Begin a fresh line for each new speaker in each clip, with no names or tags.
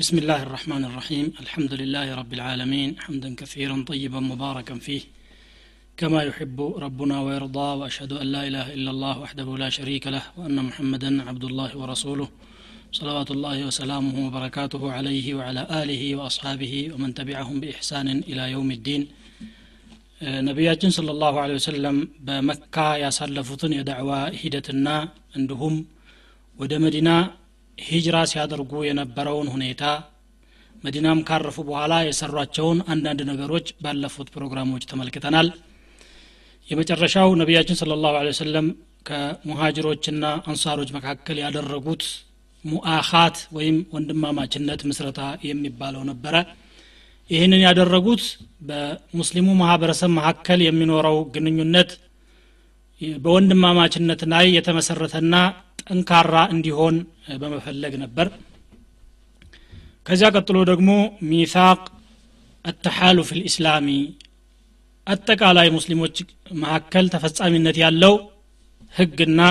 بسم الله الرحمن الرحيم الحمد لله رب العالمين حمدا كثيرا طيبا مباركا فيه كما يحب ربنا ويرضى واشهد ان لا اله الا الله وحده لا شريك له وان محمدا عبد الله ورسوله صلوات الله وسلامه وبركاته عليه وعلى اله واصحابه ومن تبعهم باحسان الى يوم الدين ነቢያችን ስለ ላሁ ለ ወሰለም በመካ ያሳለፉትን የዳዕዋ ሂደትና እንዲሁም ወደ መዲና ሂጅራ ሲያደርጉ የነበረውን ሁኔታ መዲናም ካረፉ በኋላ የሰሯቸውን አንዳንድ ነገሮች ባለፉት ፕሮግራሞች ተመልክተናል። የመጨረሻው ነቢያችን ስለ ላሁ ወሰለም ከሙሃጅሮችና አንሳሮች መካከል ያደረጉት ሙአኻት ወይም ወንድማማችነት ምስረታ የሚባለው ነበረ። ይህንን ያደረጉት በሙስሊሙ ማህበረሰብ መካከል የሚኖረው ግንኙነት በወንድማማችነት ላይ የተመሰረተና ጠንካራ እንዲሆን በመፈለግ ነበር። ከዚያ ቀጥሎ ደግሞ ሚሳቅ አተሓሉፍ ልእስላሚ አጠቃላይ ሙስሊሞች መካከል ተፈጻሚነት ያለው ህግና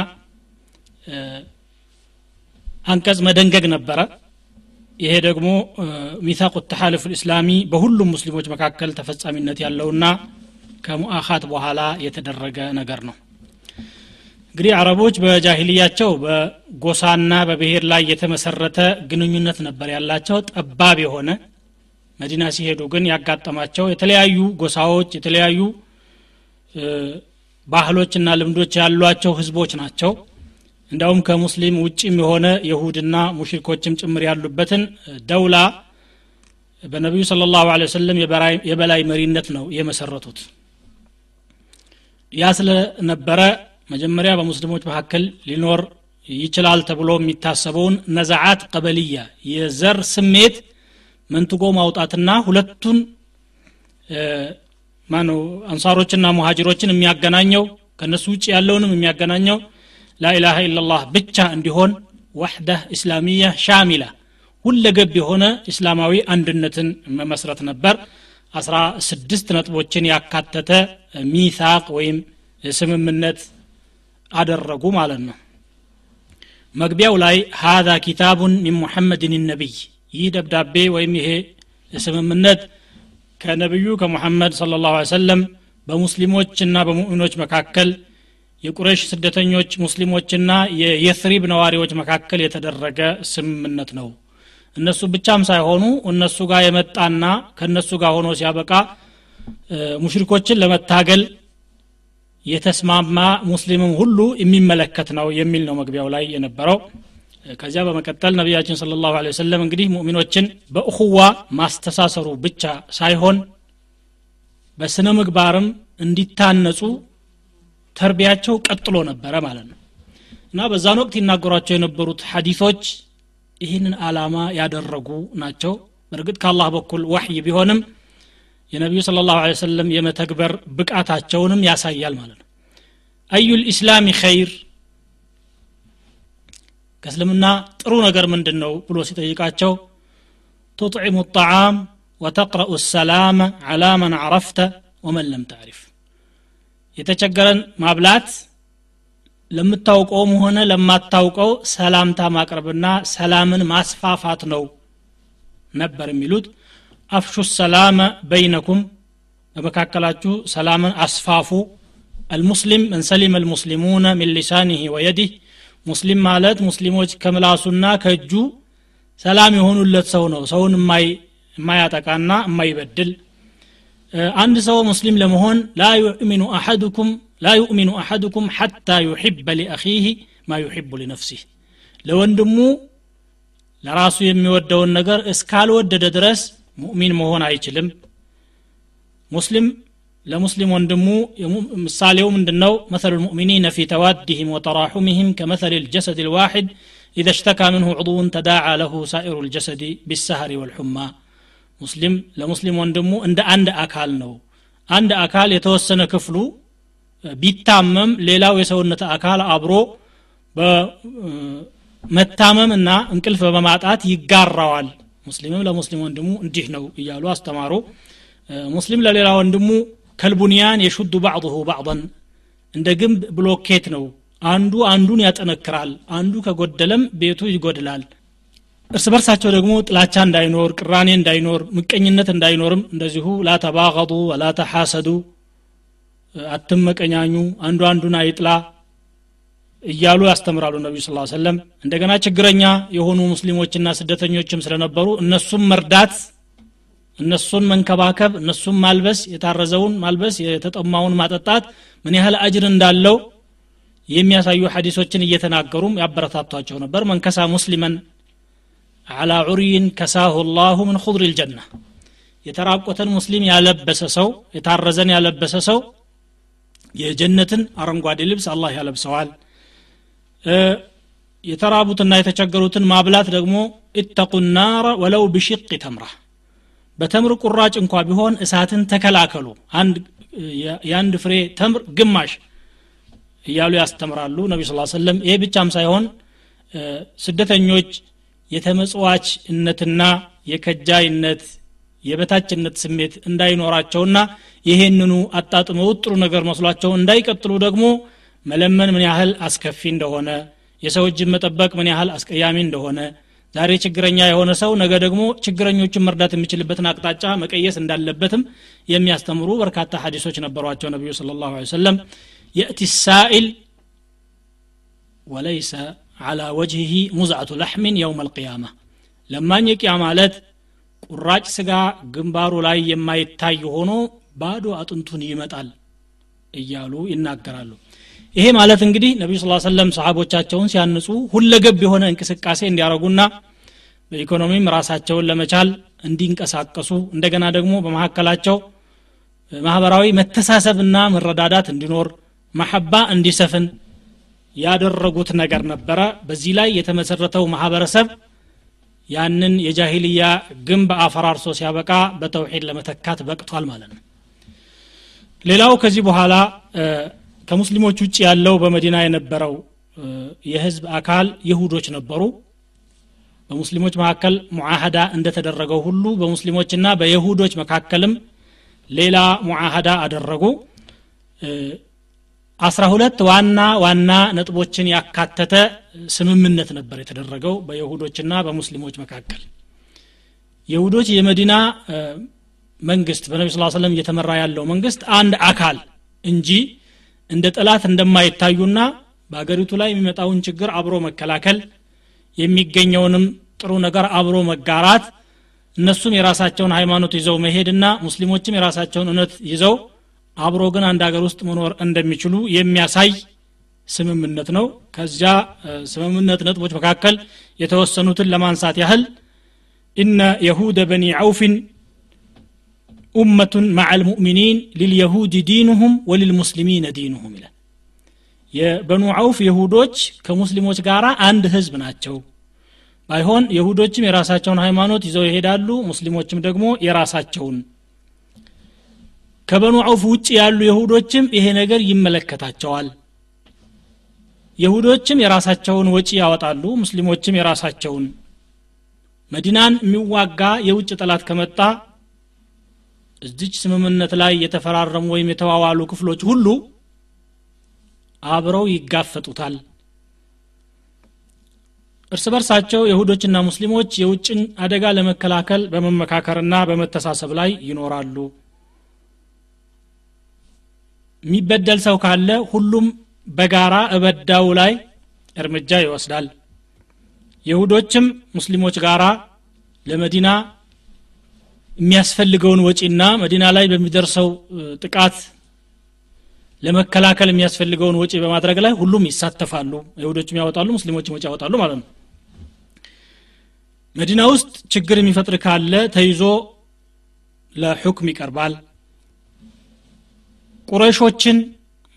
አንቀጽ መደንገግ ነበረ። ይሄ ደግሞ ሚታቁ ተሓልፍ ልእስላሚ በሁሉም ሙስሊሞች መካከል ተፈጻሚነት ያለውና ከሙአኻት በኋላ የተደረገ ነገር ነው እንግዲህ አረቦች በጃሂልያቸው በጎሳና በብሔር ላይ የተመሰረተ ግንኙነት ነበር ያላቸው። ጠባብ የሆነ መዲና ሲሄዱ ግን ያጋጠማቸው የተለያዩ ጎሳዎች የተለያዩ ባህሎችና ልምዶች ያሏቸው ህዝቦች ናቸው። እንዳውም ከሙስሊም ውጭም የሆነ የሁድና ሙሽሪኮችም ጭምር ያሉበትን ደውላ በነቢዩ ስለ ላሁ ወሰለም የበላይ መሪነት ነው የመሰረቱት። ያ ስለነበረ መጀመሪያ በሙስሊሞች መካከል ሊኖር ይችላል ተብሎ የሚታሰበውን ነዛዓት ቀበልያ የዘር ስሜት መንትጎ ማውጣትና ሁለቱን ማነው አንሳሮችና ሙሃጅሮችን የሚያገናኘው ከእነሱ ውጭ ያለውንም የሚያገናኘው ላኢላሃ ኢላላህ ብቻ እንዲሆን ዋሕዳህ እስላሚያ ሻሚላ ሁለገብ የሆነ እስላማዊ አንድነትን መመስረት ነበር። አስራ ስድስት ነጥቦችን ያካተተ ሚሳቅ ወይም ስምምነት አደረጉ ማለት ነው። መግቢያው ላይ ሃذا ኪታቡን ሚን ሙሐመድን ነቢይ ይህ ደብዳቤ ወይም ይሄ ስምምነት ከነቢዩ ከሙሐመድ ስለ ላሁ ሰለም በሙስሊሞችና በሙእሚኖች መካከል የቁረሽ ስደተኞች ሙስሊሞችና የየስሪብ ነዋሪዎች መካከል የተደረገ ስምምነት ነው። እነሱ ብቻም ሳይሆኑ እነሱ ጋር የመጣና ከእነሱ ጋር ሆኖ ሲያበቃ ሙሽሪኮችን ለመታገል የተስማማ ሙስሊምም ሁሉ የሚመለከት ነው የሚል ነው መግቢያው ላይ የነበረው። ከዚያ በመቀጠል ነቢያችን ስለ ላሁ ወሰለም እንግዲህ ሙእሚኖችን በእኹዋ ማስተሳሰሩ ብቻ ሳይሆን በስነ ምግባርም እንዲታነጹ ተርቢያቸው ቀጥሎ ነበረ ማለት ነው። እና በዛን ወቅት ይናገሯቸው የነበሩት ሐዲቶች ይህንን አላማ ያደረጉ ናቸው። በእርግጥ ከአላህ በኩል ዋሕይ ቢሆንም የነቢዩ ስለ ላሁ ሰለም የመተግበር ብቃታቸውንም ያሳያል ማለት ነው። አዩ ልእስላሚ ኸይር? ከእስልምና ጥሩ ነገር ምንድን ነው ብሎ ሲጠይቃቸው ቱጥዒሙ ጣዓም ወተቅረኡ ሰላመ ዓላ መን ዓረፍተ ወመን ለም ተዕሪፍ። የተቸገረን ማብላት ለምታውቀውም ሆነ ለማታውቀው ሰላምታ ማቅረብና ሰላምን ማስፋፋት ነው ነበር የሚሉት አፍሹ ሰላመ በይነኩም በመካከላችሁ ሰላምን አስፋፉ አልሙስሊም መን ሰሊመ አልሙስሊሙነ ሚን ሊሳኒህ ወየዲህ ሙስሊም ማለት ሙስሊሞች ከምላሱና ከእጁ ሰላም የሆኑለት ሰው ነው ሰውን የማያጠቃና የማይበድል አንድ ሰው ሙስሊም ለመሆን ላ ዩእሚኑ አሐዱኩም ላ ዩእሚኑ አሐዱኩም ሐታ ዩሕበ ሊአኺህ ማ ዩሕቡ ሊነፍሲህ ለወንድሙ ለራሱ የሚወደውን ነገር እስካልወደደ ድረስ ሙእሚን መሆን አይችልም። ሙስሊም ለሙስሊም ወንድሙ ምሳሌው ምንድን ነው مثل المؤمنين في توادهم وتراحمهم كمثل الجسد الواحد إذا اشتكى منه عضو تداعى له سائر الجسد بالسهر والحمى። ሙስሊም ለሙስሊም ወንድሙ እንደ አንድ አካል ነው። አንድ አካል የተወሰነ ክፍሉ ቢታመም ሌላው የሰውነት አካል አብሮ በመታመም እና እንቅልፍ በማጣት ይጋራዋል። ሙስሊምም ለሙስሊም ወንድሙ እንዲህ ነው እያሉ አስተማሩ። ሙስሊም ለሌላ ወንድሙ ከልቡንያን የሹዱ ባዕضሁ ባዕضን እንደ ግንብ ብሎኬት ነው። አንዱ አንዱን ያጠነክራል አንዱ ከጎደለም ቤቱ ይጎድላል። እርስ በርሳቸው ደግሞ ጥላቻ እንዳይኖር ቅራኔ እንዳይኖር ምቀኝነት እንዳይኖርም እንደዚሁ ላ ተባገዱ ወላ ተሐሰዱ አትመቀኛኙ አንዱ አንዱን አይጥላ እያሉ ያስተምራሉ ነቢዩ ስ ሰለም እንደገና ችግረኛ የሆኑ ሙስሊሞችና ስደተኞችም ስለነበሩ እነሱም መርዳት እነሱን መንከባከብ እነሱን ማልበስ የታረዘውን ማልበስ የተጠማውን ማጠጣት ምን ያህል አጅር እንዳለው የሚያሳዩ ሐዲሶችን እየተናገሩም ያበረታቷቸው ነበር። መንከሳ ሙስሊመን አላ ዑሪይን ከሳሁ ላሁ ምን ኹድሪ ልጀና። የተራቆተን ሙስሊም ያለበሰ ሰው የታረዘን ያለበሰ ሰው የጀነትን አረንጓዴ ልብስ አላህ ያለብሰዋል የተራቡትና የተቸገሩትን ማብላት ደግሞ ኢተቁ ናረ ወለው ብሽቅ ተምራ። በተምር ቁራጭ እንኳ ቢሆን እሳትን ተከላከሉ። አንድ የአንድ ፍሬ ተምር ግማሽ እያሉ ያስተምራሉ ነቢ ስ ሰለም ይሄ ብቻም ሳይሆን ስደተኞች የተመጽዋችነትና የከጃይነት የበታችነት ስሜት እንዳይኖራቸውና ይሄንኑ አጣጥመው ጥሩ ነገር መስሏቸው እንዳይቀጥሉ ደግሞ መለመን ምን ያህል አስከፊ እንደሆነ የሰው እጅ መጠበቅ ምን ያህል አስቀያሚ እንደሆነ ዛሬ ችግረኛ የሆነ ሰው ነገ ደግሞ ችግረኞችን መርዳት የሚችልበትን አቅጣጫ መቀየስ እንዳለበትም የሚያስተምሩ በርካታ ሀዲሶች ነበሯቸው። ነቢዩ ስለ ላሁ ሰለም የእቲ ሳኢል ወለይሰ አላ ወጅህ ሙዛቱ ለሕሚን የውም አልቅያማ ለማኝ የቅያማ ዕለት ቁራጭ ስጋ ግንባሩ ላይ የማይታይ ሆኖ ባዶ አጥንቱን ይመጣል እያሉ ይናገራሉ። ይሄ ማለት እንግዲህ ነቢዩ ስ ሰለም ሰሃቦቻቸውን ሲያንጹ ሁለገብ የሆነ እንቅስቃሴ እንዲያረጉና በኢኮኖሚም ራሳቸውን ለመቻል እንዲንቀሳቀሱ እንደገና ደግሞ በመካከላቸው ማህበራዊ መተሳሰብና መረዳዳት እንዲኖር መሐባ እንዲሰፍን ያደረጉት ነገር ነበረ። በዚህ ላይ የተመሰረተው ማህበረሰብ ያንን የጃሂልያ ግንብ አፈራርሶ ሲያበቃ በተውሒድ ለመተካት በቅቷል ማለት ነው። ሌላው ከዚህ በኋላ ከሙስሊሞች ውጭ ያለው በመዲና የነበረው የህዝብ አካል ይሁዶች ነበሩ። በሙስሊሞች መካከል ሙዓህዳ እንደተደረገው ሁሉ በሙስሊሞችና በይሁዶች መካከልም ሌላ ሙዓህዳ አደረጉ። አስራ ሁለት ዋና ዋና ነጥቦችን ያካተተ ስምምነት ነበር የተደረገው በይሁዶችና በሙስሊሞች መካከል። የሁዶች የመዲና መንግስት በነቢ ስ ሰለም እየተመራ ያለው መንግስት አንድ አካል እንጂ እንደ ጠላት እንደማይታዩና በአገሪቱ ላይ የሚመጣውን ችግር አብሮ መከላከል የሚገኘውንም ጥሩ ነገር አብሮ መጋራት እነሱም የራሳቸውን ሃይማኖት ይዘው መሄድና ሙስሊሞችም የራሳቸውን እውነት ይዘው አብሮ ግን አንድ ሀገር ውስጥ መኖር እንደሚችሉ የሚያሳይ ስምምነት ነው። ከዚያ ስምምነት ነጥቦች መካከል የተወሰኑትን ለማንሳት ያህል ኢነ የሁደ በኒ ዐውፍን ኡመቱን ማዓ ልሙእሚኒን ሊልየሁድ ዲኑሁም ወሊልሙስሊሚን ዲኑሁም ይላል። የበኑ ዐውፍ የሁዶች ከሙስሊሞች ጋር አንድ ህዝብ ናቸው። ባይሆን የሁዶችም የራሳቸውን ሃይማኖት ይዘው ይሄዳሉ ሙስሊሞችም ደግሞ የራሳቸውን። ከበኑ ዐውፍ ውጭ ያሉ የሁዶችም ይሄ ነገር ይመለከታቸዋል። የሁዶችም የራሳቸውን ወጪ ያወጣሉ ሙስሊሞችም የራሳቸውን። መዲናን የሚዋጋ የውጭ ጠላት ከመጣ እዚች ስምምነት ላይ የተፈራረሙ ወይም የተዋዋሉ ክፍሎች ሁሉ አብረው ይጋፈጡታል። እርስ በርሳቸው የሁዶችና ሙስሊሞች የውጭን አደጋ ለመከላከል በመመካከርና በመተሳሰብ ላይ ይኖራሉ። የሚበደል ሰው ካለ ሁሉም በጋራ እበዳው ላይ እርምጃ ይወስዳል። የሁዶችም ሙስሊሞች ጋራ ለመዲና የሚያስፈልገውን ወጪና መዲና ላይ በሚደርሰው ጥቃት ለመከላከል የሚያስፈልገውን ወጪ በማድረግ ላይ ሁሉም ይሳተፋሉ። ይሁዶችም ያወጣሉ ሙስሊሞችም ወጪ ያወጣሉ ማለት ነው። መዲና ውስጥ ችግር የሚፈጥር ካለ ተይዞ ለሑክም ይቀርባል። ቁረሾችን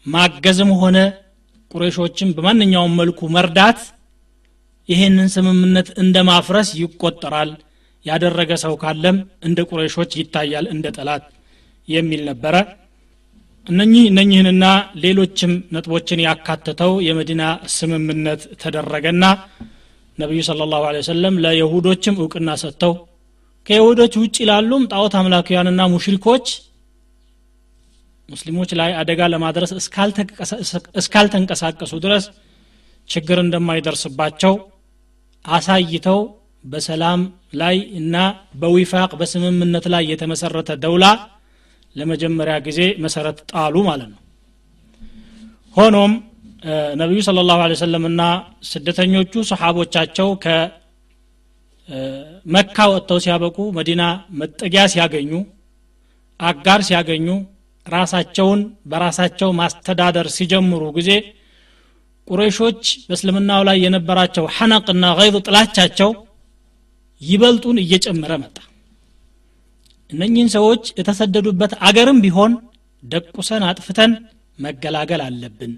ማገዝም ሆነ ቁረሾችን በማንኛውም መልኩ መርዳት ይህንን ስምምነት እንደ ማፍረስ ይቆጠራል ያደረገ ሰው ካለም እንደ ቁረሾች ይታያል እንደ ጠላት የሚል ነበረ። እነኚህ እነኚህንና ሌሎችም ነጥቦችን ያካተተው የመዲና ስምምነት ተደረገና ነቢዩ ስለ ላሁ ወሰለም ለየሁዶችም እውቅና ሰጥተው ከይሁዶች ውጭ ላሉም ጣዖት አምላኪያንና ሙሽሪኮች ሙስሊሞች ላይ አደጋ ለማድረስ እስካልተንቀሳቀሱ ድረስ ችግር እንደማይደርስባቸው አሳይተው በሰላም ላይ እና በዊፋቅ በስምምነት ላይ የተመሰረተ ደውላ ለመጀመሪያ ጊዜ መሰረት ጣሉ ማለት ነው። ሆኖም ነቢዩ ስለ ላሁ እና ስደተኞቹ ሰሓቦቻቸው ከመካ ወጥተው ሲያበቁ መዲና መጠጊያ ሲያገኙ አጋር ሲያገኙ ራሳቸውን በራሳቸው ማስተዳደር ሲጀምሩ ጊዜ ቁረይሾች በእስልምናው ላይ የነበራቸው ሐነቅና ገይዝ ጥላቻቸው ይበልጡን እየጨመረ መጣ። እነኚህን ሰዎች የተሰደዱበት አገርም ቢሆን ደቁሰን አጥፍተን መገላገል አለብን።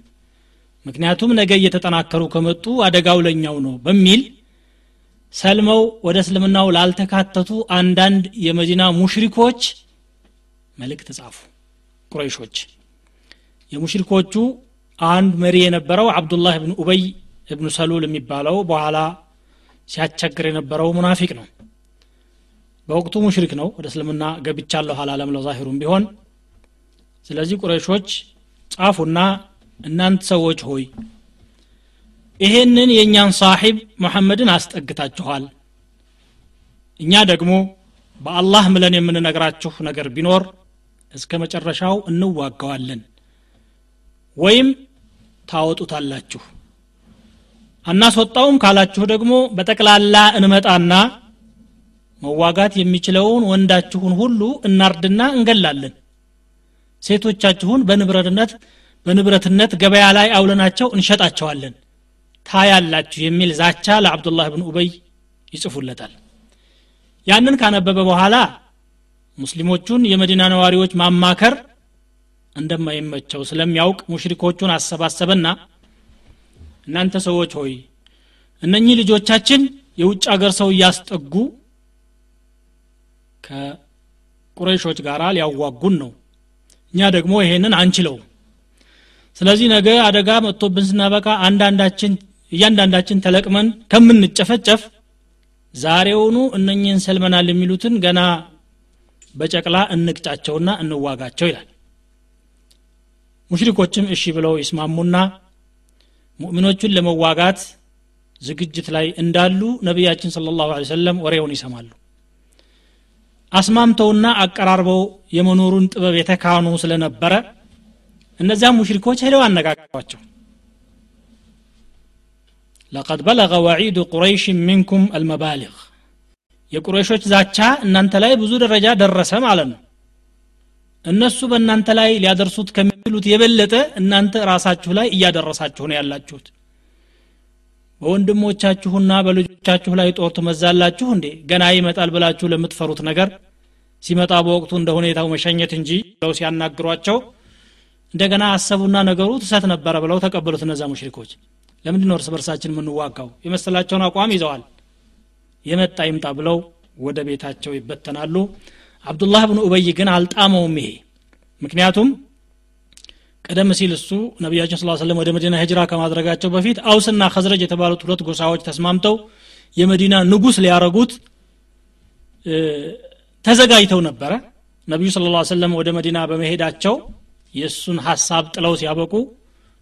ምክንያቱም ነገ እየተጠናከሩ ከመጡ አደጋው ለኛው ነው በሚል ሰልመው ወደ እስልምናው ላልተካተቱ አንዳንድ የመዲና ሙሽሪኮች መልእክት ጻፉ። ቁረይሾች። የሙሽሪኮቹ አንድ መሪ የነበረው አብዱላህ ብን ኡበይ እብኑ ሰሉል የሚባለው በኋላ ሲያስቸግር የነበረው ሙናፊቅ ነው። በወቅቱ ሙሽሪክ ነው። ወደ እስልምና ገብቻለሁ አላለም ለዛሂሩም ቢሆን። ስለዚህ ቁረይሾች ጻፉና እናንተ ሰዎች ሆይ ይሄንን የእኛን ሳሒብ ሙሐመድን አስጠግታችኋል። እኛ ደግሞ በአላህ ምለን የምንነግራችሁ ነገር ቢኖር እስከ መጨረሻው እንዋጋዋለን ወይም ታወጡታላችሁ አናስወጣውም ካላችሁ ደግሞ በጠቅላላ እንመጣና መዋጋት የሚችለውን ወንዳችሁን ሁሉ እናርድና እንገላለን። ሴቶቻችሁን በንብረትነት በንብረትነት ገበያ ላይ አውለናቸው እንሸጣቸዋለን። ታያላችሁ የሚል ዛቻ ለአብዱላህ ብን ኡበይ ይጽፉለታል። ያንን ካነበበ በኋላ ሙስሊሞቹን የመዲና ነዋሪዎች ማማከር እንደማይመቸው ስለሚያውቅ ሙሽሪኮቹን አሰባሰበና እናንተ ሰዎች ሆይ እነኚህ ልጆቻችን የውጭ አገር ሰው እያስጠጉ ከቁረይሾች ጋር ሊያዋጉን ነው። እኛ ደግሞ ይሄንን አንችለው ስለዚህ ነገ አደጋ መጥቶብን ስናበቃ አንዳንዳችን እያንዳንዳችን ተለቅመን ከምንጨፈጨፍ ዛሬውኑ እነኝህን ሰልመናል የሚሉትን ገና በጨቅላ እንቅጫቸውና እንዋጋቸው ይላል። ሙሽሪኮችም እሺ ብለው ይስማሙና ሙእሚኖቹን ለመዋጋት ዝግጅት ላይ እንዳሉ ነቢያችን ስለ ላሁ ሰለም ወሬውን ይሰማሉ። አስማምተውና አቀራርበው የመኖሩን ጥበብ የተካኑ ስለነበረ እነዚያም ሙሽሪኮች ሄደው አነጋገሯቸው። ለቀድ በለገ ወዒዱ ቁረይሽ ሚንኩም አልመባሊግ የቁረይሾች ዛቻ እናንተ ላይ ብዙ ደረጃ ደረሰ ማለት ነው እነሱ በእናንተ ላይ ሊያደርሱት ከሚሉት የበለጠ እናንተ ራሳችሁ ላይ እያደረሳችሁ ነው ያላችሁት። በወንድሞቻችሁና በልጆቻችሁ ላይ ጦር ትመዛላችሁ እንዴ? ገና ይመጣል ብላችሁ ለምትፈሩት ነገር ሲመጣ በወቅቱ እንደ ሁኔታው መሸኘት እንጂ ብለው ሲያናግሯቸው እንደገና አሰቡና ነገሩ ትሰት ነበረ ብለው ተቀበሉት እነዛ ሙሽሪኮች። ለምንድን ነው እርስ በርሳችን የምንዋጋው? የመሰላቸውን አቋም ይዘዋል። የመጣ ይምጣ ብለው ወደ ቤታቸው ይበተናሉ አብዱላህ ብን ኡበይ ግን አልጣመውም ይሄ። ምክንያቱም ቀደም ሲል እሱ ነቢያችን ስ ሰለም ወደ መዲና ሂጅራ ከማድረጋቸው በፊት አውስና ከዝረጅ የተባሉት ሁለት ጎሳዎች ተስማምተው የመዲና ንጉስ ሊያረጉት ተዘጋጅተው ነበረ። ነቢዩ ስለ ላ ሰለም ወደ መዲና በመሄዳቸው የእሱን ሀሳብ ጥለው ሲያበቁ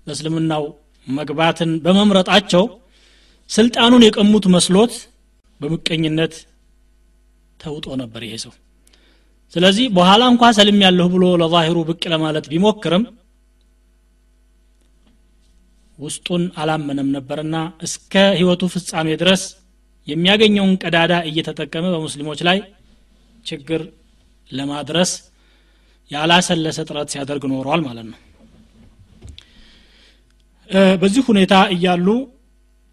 በእስልምናው መግባትን በመምረጣቸው ስልጣኑን የቀሙት መስሎት በምቀኝነት ተውጦ ነበር ይሄ ሰው ስለዚህ በኋላ እንኳ ሰልም ያለሁ ብሎ ለዛሂሩ ብቅ ለማለት ቢሞክርም ውስጡን አላመነም ነበርና እስከ ህይወቱ ፍጻሜ ድረስ የሚያገኘውን ቀዳዳ እየተጠቀመ በሙስሊሞች ላይ ችግር ለማድረስ ያላሰለሰ ጥረት ሲያደርግ ኖሯል ማለት ነው። በዚህ ሁኔታ እያሉ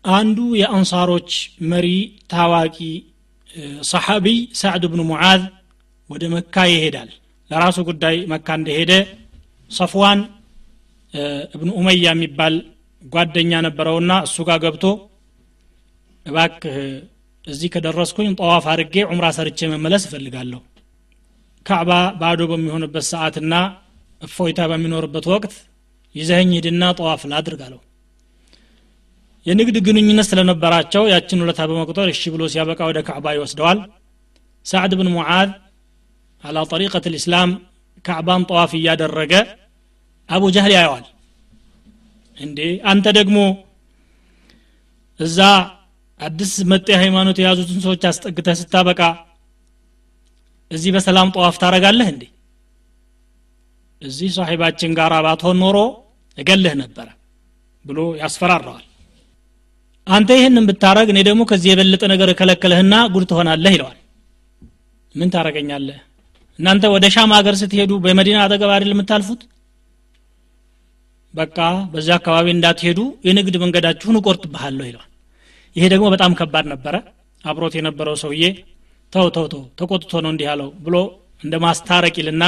አንዱ የአንሳሮች መሪ ታዋቂ ሰሓቢይ ሳዕድ ብኑ ሙዓዝ ወደ መካ ይሄዳል። ለራሱ ጉዳይ መካ እንደሄደ ሰፍዋን እብኑ ኡመያ የሚባል ጓደኛ ነበረውና እሱ ጋር ገብቶ እባክህ እዚህ ከደረስኩኝ ጠዋፍ አድርጌ ዑምራ ሰርቼ መመለስ እፈልጋለሁ። ካዕባ ባዶ በሚሆንበት ሰዓትና እፎይታ በሚኖርበት ወቅት ይዘኸኝ ሂድና ጠዋፍ ላድርግ የንግድ ግንኙነት ስለነበራቸው ያችን ውለታ በመቁጠር እሺ ብሎ ሲያበቃ ወደ ካዕባ ይወስደዋል። ሳዕድ ብን ሙዓዝ አላ ጠሪቀት ልእስላም ካዕባን ጠዋፍ እያደረገ አቡ ጃህል ያየዋል። እንዴ! አንተ ደግሞ እዛ አዲስ መጤ ሃይማኖት የያዙትን ሰዎች አስጠግተህ ስታበቃ እዚህ በሰላም ጠዋፍ ታረጋለህ እንዴ? እዚህ ሳሒባችን ጋር ባትሆን ኖሮ እገልህ ነበረ ብሎ ያስፈራረዋል አንተ ይህንን ብታረግ እኔ ደግሞ ከዚህ የበለጠ ነገር እከለከለህና ጉድ ትሆናለህ ይለዋል። ምን ታረገኛለህ እናንተ ወደ ሻም ሀገር ስትሄዱ በመዲና አጠገብ አይደል የምታልፉት? በቃ በዚያ አካባቢ እንዳትሄዱ የንግድ መንገዳችሁን እቆርጥብሃለሁ ይለዋል። ይሄ ደግሞ በጣም ከባድ ነበረ። አብሮት የነበረው ሰውዬ ተው ተው ተው ተቆጥቶ ነው እንዲህ ያለው ብሎ እንደ ማስታረቅ ይልና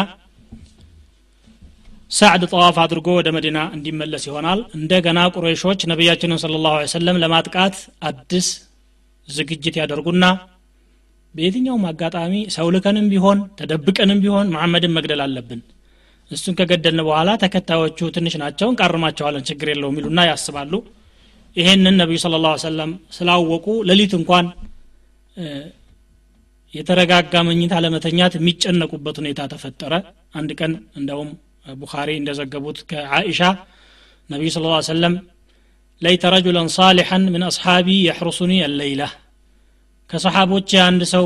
ሳዕድ ጠዋፍ አድርጎ ወደ መዲና እንዲመለስ ይሆናል። እንደገና ቁረይሾች ነቢያችንን ስለ ላሁ ለማጥቃት አዲስ ዝግጅት ያደርጉና በየትኛውም አጋጣሚ ሰው ልከንም ቢሆን ተደብቀንም ቢሆን መሐመድን መግደል አለብን። እሱን ከገደልን በኋላ ተከታዮቹ ትንሽ ናቸው እንቃርማቸዋለን ችግር የለውም ይሉና ያስባሉ። ይሄንን ነቢዩ ስለ ላ ሰለም ስላወቁ ሌሊት እንኳን የተረጋጋ መኝታ ለመተኛት የሚጨነቁበት ሁኔታ ተፈጠረ። አንድ ቀን እንደውም ቡኻሪ እንደዘገቡት ከዓኢሻ ነቢዩ ስለ ላ ሰለም ለይተ ረጁለን ሳሊሐን ምን አስሓቢ የሕሩሱኒ አለይላ ከሰሓቦች አንድ ሰው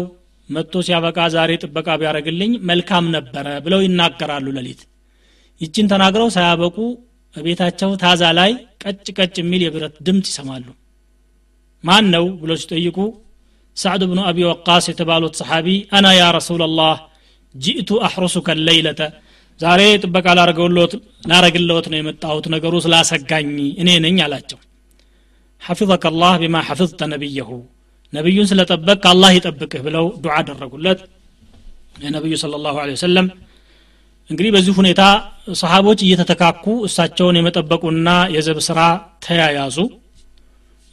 መጥቶ ሲያበቃ ዛሬ ጥበቃ ቢያደረግልኝ መልካም ነበረ ብለው ይናገራሉ ለሊት ይችን ተናግረው ሳያበቁ ቤታቸው ታዛ ላይ ቀጭ ቀጭ የሚል የብረት ድምፅ ይሰማሉ። ማን ነው ብሎ ሲጠይቁ ሳዕድ ብኑ አቢ ወቃስ የተባሉት ሰሓቢ አና ያ ረሱላላህ ጂእቱ አሕሩሱከ ለይለተ ዛሬ ጥበቃ ላረግለዎት ነው የመጣሁት ነገሩ ስላሰጋኝ እኔ ነኝ አላቸው። ሐፊظከ አላህ ቢማ ሐፊظተ ነቢየሁ ነቢዩን ስለጠበቅ አላህ ይጠብቅህ ብለው ዱዓ አደረጉለት። የነቢዩ ስለ ላሁ ወሰለም እንግዲህ በዚህ ሁኔታ ሰሃቦች እየተተካኩ እሳቸውን የመጠበቁና የዘብ ስራ ተያያዙ።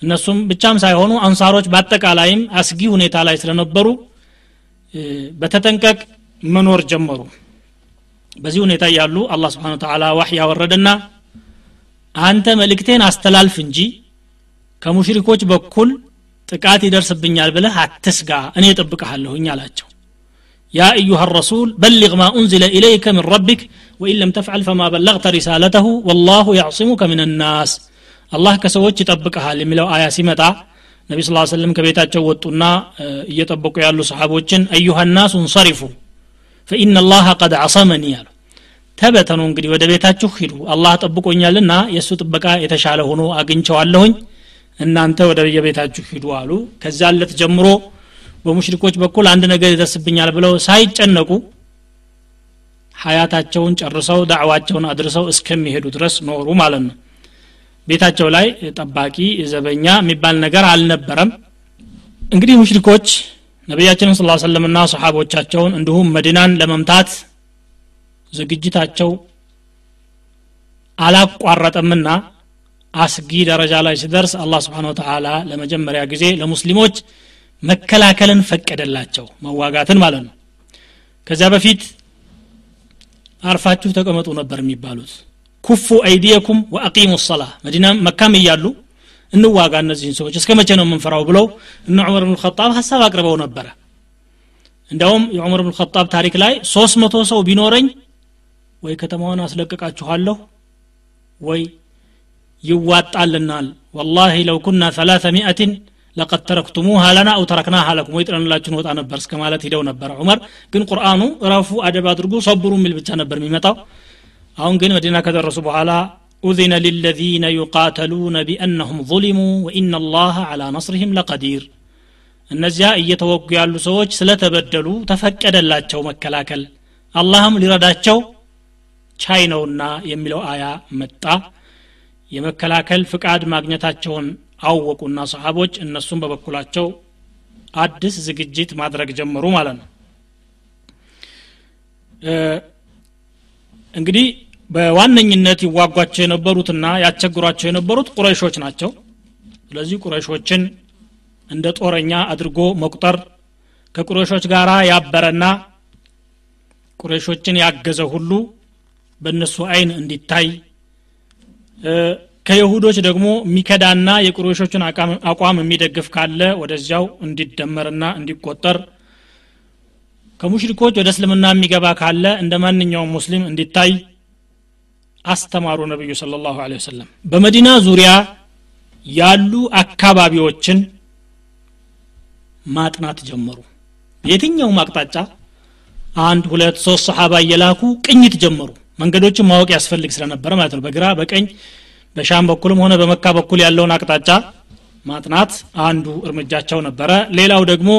እነሱም ብቻም ሳይሆኑ አንሳሮች በአጠቃላይም አስጊ ሁኔታ ላይ ስለነበሩ በተጠንቀቅ መኖር ጀመሩ። በዚህ ሁኔታ እያሉ አላህ ስብሓን ተላ ዋህ ያወረደና አንተ መልእክቴን አስተላልፍ እንጂ ከሙሽሪኮች በኩል ጥቃት ይደርስብኛል ብለህ አትስጋ እኔ እጠብቀሃለሁኝ አላቸው። ያ أيها الرسول بلغ ما أنزل إليك من ربك وإن لم تفعل فما بلغت رسالته والله يعصمك من الناس الله كسوች ይጠብቀሃል የሚለው አያ ሲመጣ ነቢ ስ ሰለም ከቤታቸው ወጡና እየጠበቁ ያሉ ሰሓቦችን አዩሃ ናስ እንሰሪፉ ፈኢና ላሀ ቀድ አሰመኒ አሉ። ተበተኑ እንግዲህ ወደ ቤታችሁ ሂዱ አላህ ጠብቆኛልና የእሱ ጥበቃ የተሻለ ሆኖ አግኝቸዋለሁኝ እናንተ ወደ የቤታችሁ ሂዱ አሉ። ከዛ ለት ጀምሮ በሙሽሪኮች በኩል አንድ ነገር ይደርስብኛል ብለው ሳይጨነቁ ሀያታቸውን ጨርሰው ዳዕዋቸውን አድርሰው እስከሚሄዱ ድረስ ኖሩ ማለት ነው። ቤታቸው ላይ ጠባቂ ዘበኛ የሚባል ነገር አልነበረም። እንግዲህ ሙሽሪኮች ነቢያችንን ስለ ሰለምና ሰሓቦቻቸውን እንዲሁም መዲናን ለመምታት ዝግጅታቸው አላቋረጠምና አስጊ ደረጃ ላይ ሲደርስ አላህ ስብሓን ወተላ ለመጀመሪያ ጊዜ ለሙስሊሞች መከላከልን ፈቀደላቸው መዋጋትን ማለት ነው። ከዚያ በፊት አርፋችሁ ተቀመጡ ነበር የሚባሉት። ኩፉ አይዲየኩም ወአቂሙ ሰላ መዲና መካም እያሉ እንዋጋ እነዚህን ሰዎች እስከ መቼ ነው የምንፈራው ብለው እነ ዑመር ብን ጣብ ሀሳብ አቅርበው ነበረ። እንደውም የዑመር ብን ጣብ ታሪክ ላይ ሶስት መቶ ሰው ቢኖረኝ ወይ ከተማዋን አስለቅቃችኋለሁ ወይ ይዋጣልናል። ወላሂ ለው ኩና ሰላሰ ሚአትን ለቀድ ተረክቱሙሃ ለና አው ተረክናሃ ለኩም። ወይ ጥለንላችሁን ወጣ ነበር እስከ ማለት ሂደው ነበር። ዑመር ግን ቁርአኑ ረፉ አደብ አድርጉ ሰብሩ የሚል ብቻ ነበር የሚመጣው። አሁን ግን መዲና ከደረሱ በኋላ أذن للذين ዩቃተሉነ بأنهم ظلموا وإن الله على نصرهم لقدير እነዚያ እየተወጉ ያሉ ሰዎች ስለተበደሉ ተፈቀደላቸው መከላከል። አላህም ሊረዳቸው ቻይ ነውና የሚለው አያ መጣ። የመከላከል ፍቃድ ማግኘታቸውን አወቁና ሰሃቦች እነሱም በበኩላቸው አዲስ ዝግጅት ማድረግ ጀመሩ ማለት ነው። እንግዲህ በዋነኝነት ይዋጓቸው የነበሩትና ያስቸግሯቸው የነበሩት ቁረይሾች ናቸው። ስለዚህ ቁረይሾችን እንደ ጦረኛ አድርጎ መቁጠር ከቁረይሾች ጋር ያበረና ቁረይሾችን ያገዘ ሁሉ በእነሱ አይን እንዲታይ ከይሁዶች ደግሞ የሚከዳና የቁረይሾችን አቋም የሚደግፍ ካለ ወደዚያው እንዲደመርና እንዲቆጠር። ከሙሽሪኮች ወደ እስልምና የሚገባ ካለ እንደ ማንኛውም ሙስሊም እንዲታይ አስተማሩ ነቢዩ ስለ ላሁ ወሰለም። በመዲና ዙሪያ ያሉ አካባቢዎችን ማጥናት ጀመሩ። የትኛውም አቅጣጫ አንድ ሁለት ሶስት ሰሓባ እየላኩ ቅኝት ጀመሩ መንገዶችን ማወቅ ያስፈልግ ስለነበረ ማለት ነው። በግራ በቀኝ በሻም በኩልም ሆነ በመካ በኩል ያለውን አቅጣጫ ማጥናት አንዱ እርምጃቸው ነበረ። ሌላው ደግሞ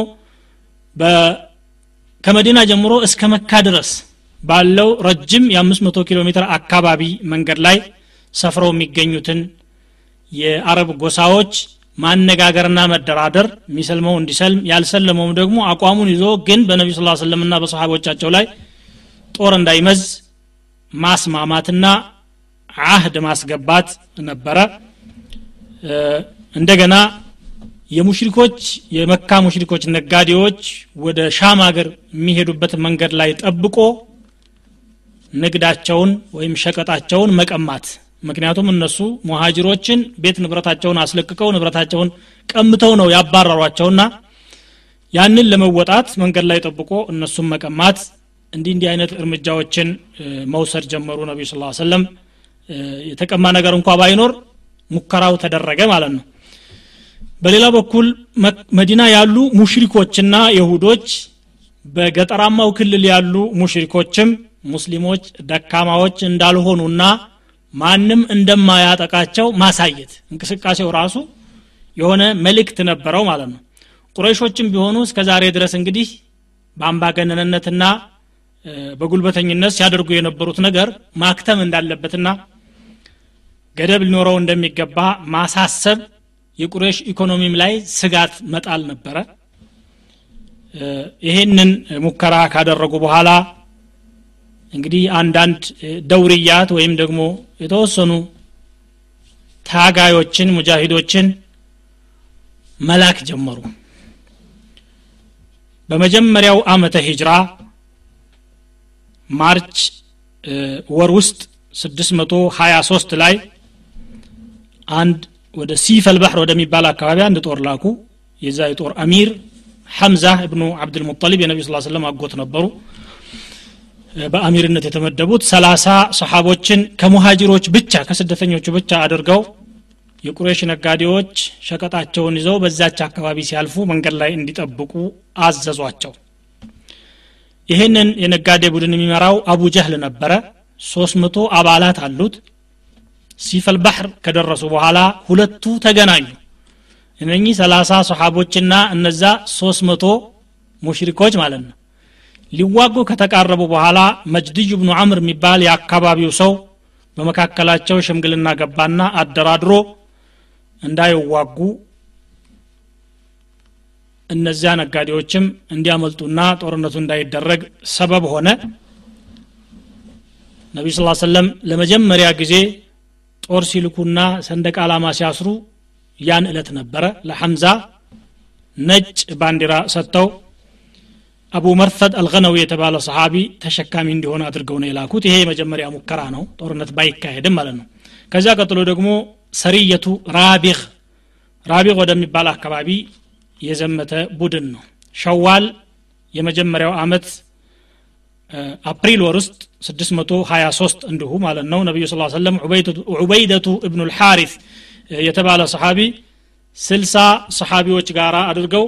ከመዲና ጀምሮ እስከ መካ ድረስ ባለው ረጅም የ500 ኪሎ ሜትር አካባቢ መንገድ ላይ ሰፍረው የሚገኙትን የአረብ ጎሳዎች ማነጋገርና መደራደር የሚሰልመው እንዲሰልም ያልሰለመውም ደግሞ አቋሙን ይዞ ግን በነቢ ስ ሰለምና በሰሓቦቻቸው ላይ ጦር እንዳይመዝ ማስማማትና አህድ ማስገባት ነበረ። እንደገና የሙሽሪኮች የመካ ሙሽሪኮች ነጋዴዎች ወደ ሻም ሀገር የሚሄዱበት መንገድ ላይ ጠብቆ ንግዳቸውን ወይም ሸቀጣቸውን መቀማት። ምክንያቱም እነሱ ሙሃጅሮችን ቤት ንብረታቸውን አስለቅቀው ንብረታቸውን ቀምተው ነው ያባረሯቸውና ያንን ለመወጣት መንገድ ላይ ጠብቆ እነሱም መቀማት እንዲህ እንዲህ አይነት እርምጃዎችን መውሰድ ጀመሩ ነቢዩ ስ ሰለም የተቀማ ነገር እንኳ ባይኖር ሙከራው ተደረገ ማለት ነው። በሌላ በኩል መዲና ያሉ ሙሽሪኮችና የሁዶች በገጠራማው ክልል ያሉ ሙሽሪኮችም ሙስሊሞች ደካማዎች እንዳልሆኑና ማንም እንደማያጠቃቸው ማሳየት እንቅስቃሴው ራሱ የሆነ መልእክት ነበረው ማለት ነው። ቁረይሾችም ቢሆኑ እስከ ዛሬ ድረስ እንግዲህ በአምባገነንነትና በጉልበተኝነት ሲያደርጉ የነበሩት ነገር ማክተም እንዳለበትና ገደብ ሊኖረው እንደሚገባ ማሳሰብ የቁሬሽ ኢኮኖሚም ላይ ስጋት መጣል ነበረ። ይሄንን ሙከራ ካደረጉ በኋላ እንግዲህ አንዳንድ ደውርያት ወይም ደግሞ የተወሰኑ ታጋዮችን ሙጃሂዶችን መላክ ጀመሩ። በመጀመሪያው አመተ ሂጅራ ማርች ወር ውስጥ 623 ላይ አንድ ወደ ሲፈል ባህር ወደሚባል አካባቢ አንድ ጦር ላኩ። የዛ የጦር አሚር ሐምዛ እብኑ አብድልሙጠሊብ የነቢ ስ ሰለም አጎት ነበሩ። በአሚርነት የተመደቡት ሰላሳ ሰሓቦችን ከሙሃጅሮች ብቻ ከስደተኞቹ ብቻ አድርገው የቁሬሽ ነጋዴዎች ሸቀጣቸውን ይዘው በዛች አካባቢ ሲያልፉ መንገድ ላይ እንዲጠብቁ አዘዟቸው ይህንን የነጋዴ ቡድን የሚመራው አቡ ጀህል ነበረ። ሶስት መቶ አባላት አሉት። ሲፈል ባህር ከደረሱ በኋላ ሁለቱ ተገናኙ። እነኚህ ሰላሳ ሰሓቦችና እነዛ ሶስት መቶ ሙሽሪኮች ማለት ነው። ሊዋጉ ከተቃረቡ በኋላ መጅድይ ብኑ አምር የሚባል የአካባቢው ሰው በመካከላቸው ሽምግልና ገባና አደራድሮ እንዳይዋጉ እነዚያ ነጋዴዎችም እንዲያመልጡና ጦርነቱ እንዳይደረግ ሰበብ ሆነ። ነቢ ስ ሰለም ለመጀመሪያ ጊዜ ጦር ሲልኩና ሰንደቅ ዓላማ ሲያስሩ ያን እለት ነበረ። ለሐምዛ ነጭ ባንዲራ ሰጥተው አቡ መርፈድ አልገነዊ የተባለ ሰሓቢ ተሸካሚ እንዲሆን አድርገው ነው የላኩት። ይሄ የመጀመሪያ ሙከራ ነው። ጦርነት ባይካሄድም ማለት ነው። ከዚያ ቀጥሎ ደግሞ ሰሪየቱ ራቢግ ራቢግ ወደሚባል አካባቢ የዘመተ ቡድን ነው። ሸዋል የመጀመሪያው አመት አፕሪል ወር ውስጥ 623 እንዲሁ ማለት ነው። ነቢዩ ስ ሰለም ዑበይደቱ እብኑ ልሓሪፍ የተባለ ሰሓቢ ስልሳ ሰሓቢዎች ጋር አድርገው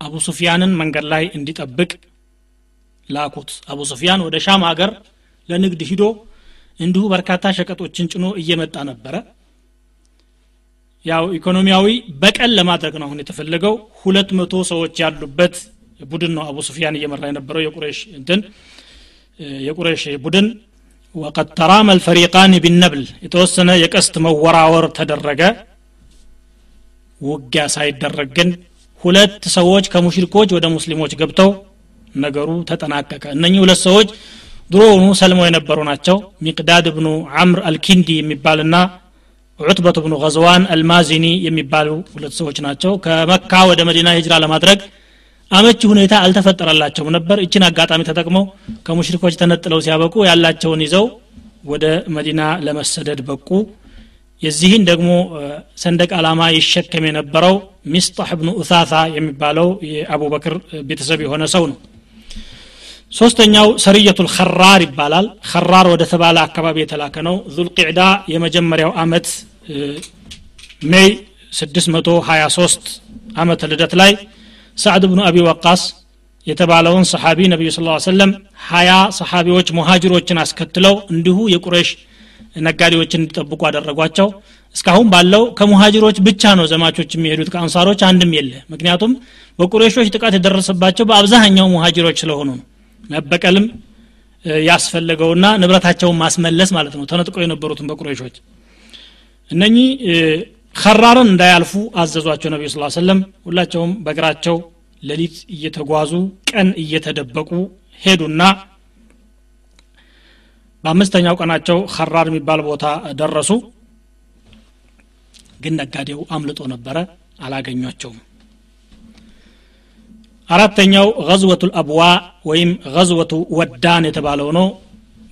አቡ ሱፊያንን መንገድ ላይ እንዲጠብቅ ላኩት። አቡ ሱፊያን ወደ ሻም ሀገር ለንግድ ሂዶ እንዲሁ በርካታ ሸቀጦችን ጭኖ እየመጣ ነበረ ያው ኢኮኖሚያዊ በቀል ለማድረግ ነው አሁን የተፈለገው። ሁለት መቶ ሰዎች ያሉበት ቡድን ነው አቡ ሱፊያን እየመራ የነበረው የቁሬሽ እንትን የቁሬሽ ቡድን። ወቀድ ተራመ ልፈሪቃን ቢነብል የተወሰነ የቀስት መወራወር ተደረገ። ውጊያ ሳይደረግ ግን ሁለት ሰዎች ከሙሽሪኮች ወደ ሙስሊሞች ገብተው ነገሩ ተጠናቀቀ። እነኚህ ሁለት ሰዎች ድሮውኑ ሰልመው የነበሩ ናቸው። ሚቅዳድ ብኑ አምር አልኪንዲ የሚባልና ዑትበት ብኑ ገዝዋን አልማዚኒ የሚባሉ ሁለት ሰዎች ናቸው። ከመካ ወደ መዲና ሂጅራ ለማድረግ አመቺ ሁኔታ አልተፈጠረላቸውም ነበር። እችን አጋጣሚ ተጠቅመው ከሙሽሪኮች ተነጥለው ሲያበቁ ያላቸውን ይዘው ወደ መዲና ለመሰደድ በቁ። የዚህን ደግሞ ሰንደቅ ዓላማ ይሸከም የነበረው ሚስጣህ ብኑ ኡሳሳ የሚባለው የአቡበክር ቤተሰብ የሆነ ሰው ነው ሶስተኛው ሰሪየቱል ኸራር ይባላል። ኸራር ወደ ተባለ አካባቢ የተላከ ነው። ዙልቅዕዳ የመጀመሪያው አመት ሜይ 623 አመተ ልደት ላይ ሳዕድ ብኑ አቢ ወቃስ የተባለውን ሰሓቢ ነቢዩ ስ ሰለም ሀያ ሰሓቢዎች ሙሃጅሮችን አስከትለው እንዲሁ የቁረሽ ነጋዴዎችን እንዲጠብቁ አደረጓቸው። እስካሁን ባለው ከሙሃጅሮች ብቻ ነው ዘማቾች የሚሄዱት ከአንሳሮች አንድም የለ ምክንያቱም በቁሬሾች ጥቃት የደረሰባቸው በአብዛኛው ሙሃጅሮች ስለሆኑ ነው መበቀልም ያስፈለገውና ንብረታቸውን ማስመለስ ማለት ነው። ተነጥቀው የነበሩትን በቁሬሾች እነኚህ ከራርን እንዳያልፉ አዘዟቸው ነቢዩ ስ ሰለም ሁላቸውም በእግራቸው ሌሊት እየተጓዙ ቀን እየተደበቁ ሄዱና በአምስተኛው ቀናቸው ከራር የሚባል ቦታ ደረሱ። ግን ነጋዴው አምልጦ ነበረ አላገኟቸውም አራተኛው ገዝወቱ ልአብዋ ወይም ገዝወቱ ወዳን የተባለው ነው።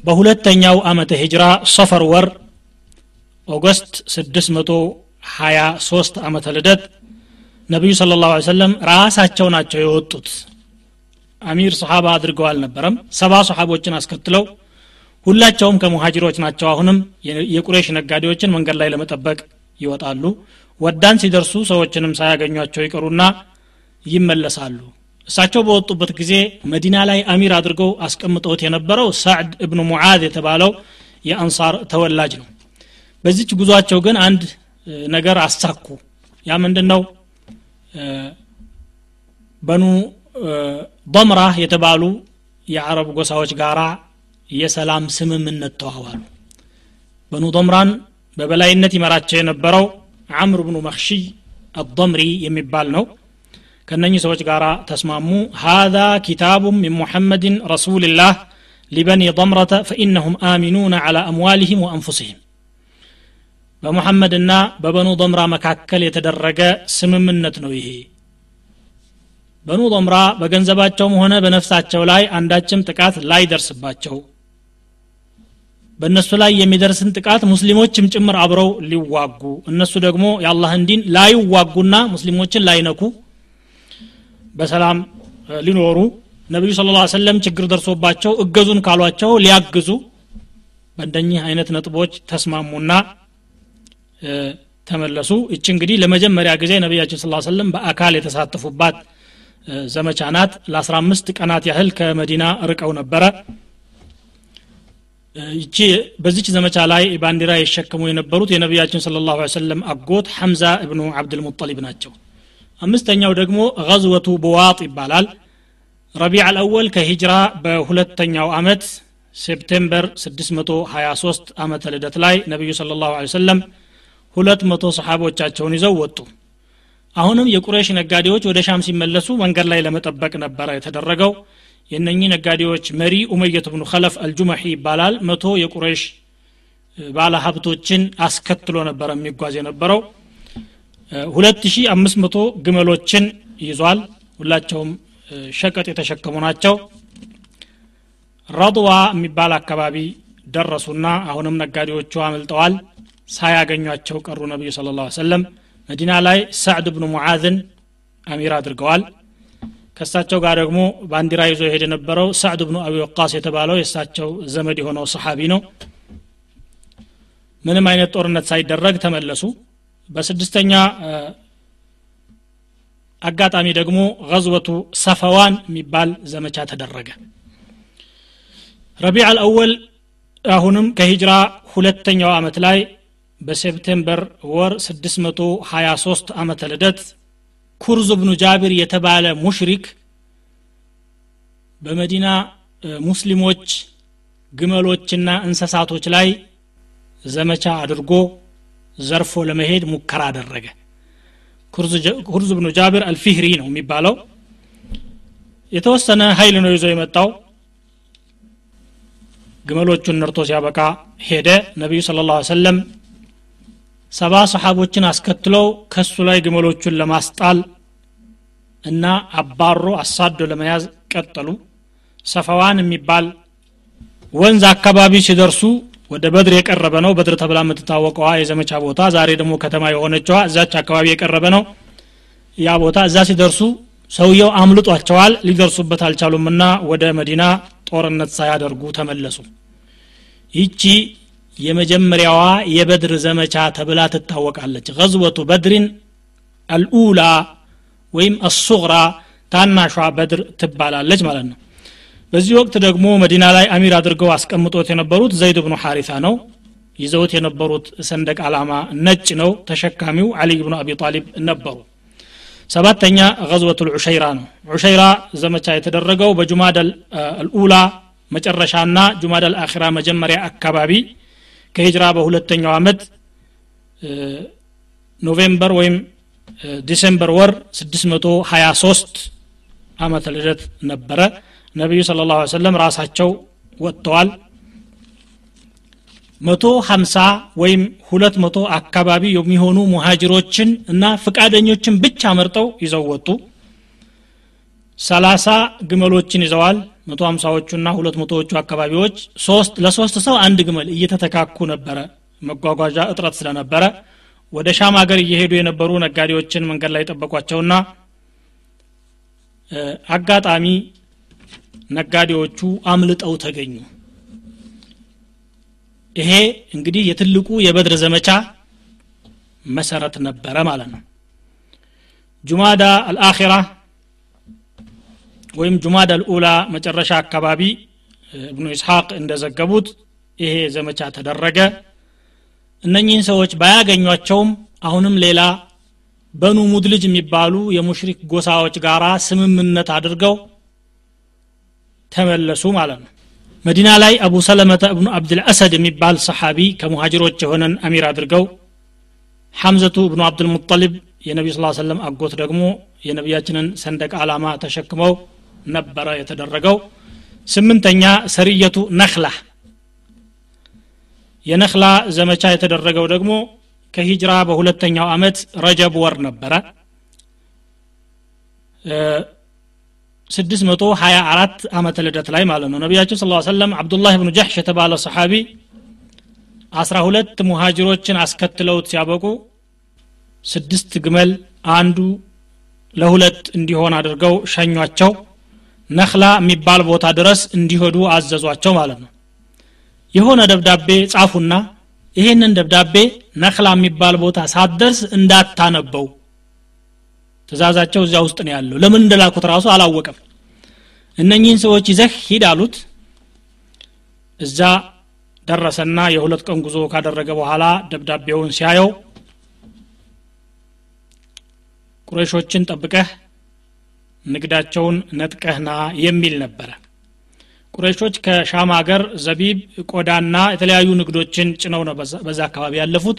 በሁለተኛው አመተ ሂጅራ ሶፈር ወር ኦገስት 623 አመተ ልደት ነቢዩ ስለ ላሁ ሰለም ራሳቸው ናቸው የወጡት። አሚር ሰሓባ አድርገው አልነበረም። ሰባ ሰሓቦችን አስከትለው ሁላቸውም ከሙሃጅሮች ናቸው። አሁንም የቁሬሽ ነጋዴዎችን መንገድ ላይ ለመጠበቅ ይወጣሉ። ወዳን ሲደርሱ ሰዎችንም ሳያገኟቸው ይቀሩና ይመለሳሉ እሳቸው በወጡበት ጊዜ መዲና ላይ አሚር አድርገው አስቀምጠውት የነበረው ሳዕድ እብኑ ሙዓዝ የተባለው የአንሳር ተወላጅ ነው። በዚች ጉዟቸው ግን አንድ ነገር አሳኩ። ያ ምንድን ነው በኑ ضምራህ የተባሉ የአረብ ጎሳዎች ጋራ የሰላም ስምምነት ተዋዋሉ። በኑ ضምራን በበላይነት ይመራቸው የነበረው አምር ብኑ መክሺይ አضምሪ የሚባል ነው። ከእነኚህ ሰዎች ጋር ተስማሙ። ሃذا ኪታቡ ሚን ሙሐመድን ረሱልላህ ሊበኒ ضምረተ ፈኢነሁም አሚኑነ አላ አምዋሊህም ወአንፉሲህም በሙሐመድና በበኑ ضምራ መካከል የተደረገ ስምምነት ነው ይሄ። በኑ ضምራ በገንዘባቸውም ሆነ በነፍሳቸው ላይ አንዳችም ጥቃት ላይደርስባቸው በእነሱ ላይ የሚደርስን ጥቃት ሙስሊሞችም ጭምር አብረው ሊዋጉ እነሱ ደግሞ የአላህን ዲን ላይዋጉና ሙስሊሞችን ላይነኩ በሰላም ሊኖሩ ነቢዩ ስለ ላ ሰለም ችግር ደርሶባቸው እገዙን ካሏቸው ሊያግዙ በእንደኚህ አይነት ነጥቦች ተስማሙና ተመለሱ። እች እንግዲህ ለመጀመሪያ ጊዜ ነቢያችን ስ ሰለም በአካል የተሳተፉባት ዘመቻ ናት። ለ15 ቀናት ያህል ከመዲና ርቀው ነበረ። ይቺ በዚች ዘመቻ ላይ ባንዲራ ይሸከሙ የነበሩት የነቢያችን ስለ ላሁ ሰለም አጎት ሐምዛ እብኑ አብድልሙጠሊብ ናቸው አምስተኛው ደግሞ ገዝወቱ በዋጥ ይባላል። ረቢዕ አልአወል ከሂጅራ በሁለተኛው አመት ሴፕቴምበር 623 ዓመተ ልደት ላይ ነቢዩ ስለ ላሁ ሰለም ሁለት መቶ ሰሓቦቻቸውን ይዘው ወጡ። አሁንም የቁረሽ ነጋዴዎች ወደ ሻም ሲመለሱ መንገድ ላይ ለመጠበቅ ነበረ የተደረገው። የነኚህ ነጋዴዎች መሪ ኡመየት ብኑ ከለፍ አልጁመሒ ይባላል። መቶ የቁረሽ ባለ ሀብቶችን አስከትሎ ነበረ የሚጓዝ የነበረው ሁለት ሺ አምስት መቶ ግመሎችን ይዟል። ሁላቸውም ሸቀጥ የተሸከሙ ናቸው። ረድዋ የሚባል አካባቢ ደረሱና አሁንም ነጋዴዎቹ አምልጠዋል። ሳያገኟቸው ቀሩ ነቢዩ ስለ ላ ሰለም መዲና ላይ ሳዕድ ብኑ ሙዓዝን አሚር አድርገዋል። ከእሳቸው ጋር ደግሞ ባንዲራ ይዞ የሄድ የነበረው ሳዕድ ብኑ አቢ ወቃስ የተባለው የእሳቸው ዘመድ የሆነው ሰሓቢ ነው። ምንም አይነት ጦርነት ሳይደረግ ተመለሱ በስድስተኛ አጋጣሚ ደግሞ ገዝወቱ ሰፈዋን የሚባል ዘመቻ ተደረገ። ረቢዕ አልአወል አሁንም ከሂጅራ ሁለተኛው አመት ላይ በሴፕቴምበር ወር 623 ዓመተ ልደት ኩርዝ ብኑ ጃቢር የተባለ ሙሽሪክ በመዲና ሙስሊሞች ግመሎችና እንሰሳቶች ላይ ዘመቻ አድርጎ ዘርፎ ለመሄድ ሙከራ አደረገ። ኩርዝ ብኑ ጃቢር አልፊህሪ ነው የሚባለው። የተወሰነ ሀይል ነው ይዞ የመጣው። ግመሎቹን ነርቶ ሲያበቃ ሄደ። ነቢዩ ስለ ላ ሰለም ሰባ ሰሓቦችን አስከትለው ከሱ ላይ ግመሎቹን ለማስጣል እና አባሮ አሳዶ ለመያዝ ቀጠሉ። ሰፈዋን የሚባል ወንዝ አካባቢ ሲደርሱ ወደ በድር የቀረበ ነው። በድር ተብላ የምትታወቀዋ የዘመቻ ቦታ ዛሬ ደግሞ ከተማ የሆነችዋ እዛች አካባቢ የቀረበ ነው። ያ ቦታ እዛ ሲደርሱ ሰውየው አምልጧቸዋል። ሊደርሱበት አልቻሉምና ወደ መዲና ጦርነት ሳያደርጉ ተመለሱ። ይቺ የመጀመሪያዋ የበድር ዘመቻ ተብላ ትታወቃለች። ገዝወቱ በድሪን አልኡላ ወይም አሱግራ ታናሿ በድር ትባላለች ማለት ነው በዚህ ወቅት ደግሞ መዲና ላይ አሚር አድርገው አስቀምጦት የነበሩት ዘይድ ብኑ ሐሪታ ነው። ይዘውት የነበሩት ሰንደቅ ዓላማ ነጭ ነው። ተሸካሚው አሊ ብኑ አቢ ጣሊብ ነበሩ። ሰባተኛ ገዝወቱ ልዑሸይራ ነው። ዑሸይራ ዘመቻ የተደረገው በጁማድ አልኡላ መጨረሻና ጁማድ አልአኺራ መጀመሪያ አካባቢ ከሂጅራ በሁለተኛው ዓመት ኖቬምበር ወይም ዲሴምበር ወር 623 ዓመተ ልደት ነበረ ነቢዩ ስለ ላሁ ሰለም ራሳቸው ወጥተዋል። መቶ ሀምሳ ወይም ሁለት መቶ አካባቢ የሚሆኑ ሙሃጅሮችን እና ፍቃደኞችን ብቻ መርጠው ይዘው ወጡ። ሰላሳ ግመሎችን ይዘዋል። መቶ ሀምሳዎቹና ሁለት መቶዎቹ አካባቢዎች ሶስት ለሶስት ሰው አንድ ግመል እየተተካኩ ነበረ። መጓጓዣ እጥረት ስለነበረ ወደ ሻም ሀገር እየሄዱ የነበሩ ነጋዴዎችን መንገድ ላይ ጠበቋቸውና አጋጣሚ ነጋዴዎቹ አምልጠው ተገኙ። ይሄ እንግዲህ የትልቁ የበድር ዘመቻ መሰረት ነበረ ማለት ነው። ጁማዳ አልአኺራ ወይም ጁማዳ አልኡላ መጨረሻ አካባቢ እብኑ ኢስሐቅ እንደዘገቡት ይሄ ዘመቻ ተደረገ። እነኚህን ሰዎች ባያገኟቸውም አሁንም ሌላ በኑ ሙድልጅ የሚባሉ የሙሽሪክ ጎሳዎች ጋር ስምምነት አድርገው ተመለሱ ማለት ነው። መዲና ላይ አቡ ሰለመተ እብኑ አብድልአሰድ የሚባል ሰሓቢ ከሙሃጅሮች የሆነን አሚር አድርገው ሐምዘቱ እብኑ አብዱልሙጠሊብ የነቢዩ ስ ሰለም አጎት ደግሞ የነቢያችንን ሰንደቅ ዓላማ ተሸክመው ነበረ የተደረገው። ስምንተኛ ሰሪየቱ ነክላ የነክላ ዘመቻ የተደረገው ደግሞ ከሂጅራ በሁለተኛው አመት ረጀብ ወር ነበረ 624 ዓመተ ልደት ላይ ማለት ነው። ነቢያችን ስ ሰለም አብዱላህ ብኑ ጀሕሽ የተባለ ሰሓቢ 12 ሙሃጅሮችን አስከትለውት ሲያበቁ ስድስት ግመል አንዱ ለሁለት እንዲሆን አድርገው ሸኟቸው። ነክላ የሚባል ቦታ ድረስ እንዲሄዱ አዘዟቸው ማለት ነው። የሆነ ደብዳቤ ጻፉና ይሄንን ደብዳቤ ነክላ የሚባል ቦታ ሳትደርስ እንዳታነበው ትእዛዛቸው እዚያ ውስጥ ነው ያለው። ለምን እንደላኩት ራሱ አላወቀም። እነኚህን ሰዎች ይዘህ ሂድ አሉት። እዛ ደረሰና የሁለት ቀን ጉዞ ካደረገ በኋላ ደብዳቤውን ሲያየው ቁረሾችን ጠብቀህ ንግዳቸውን ነጥቀህና የሚል ነበረ። ቁረሾች ከሻም ሀገር ዘቢብ ቆዳና የተለያዩ ንግዶችን ጭነው ነው በዛ አካባቢ ያለፉት።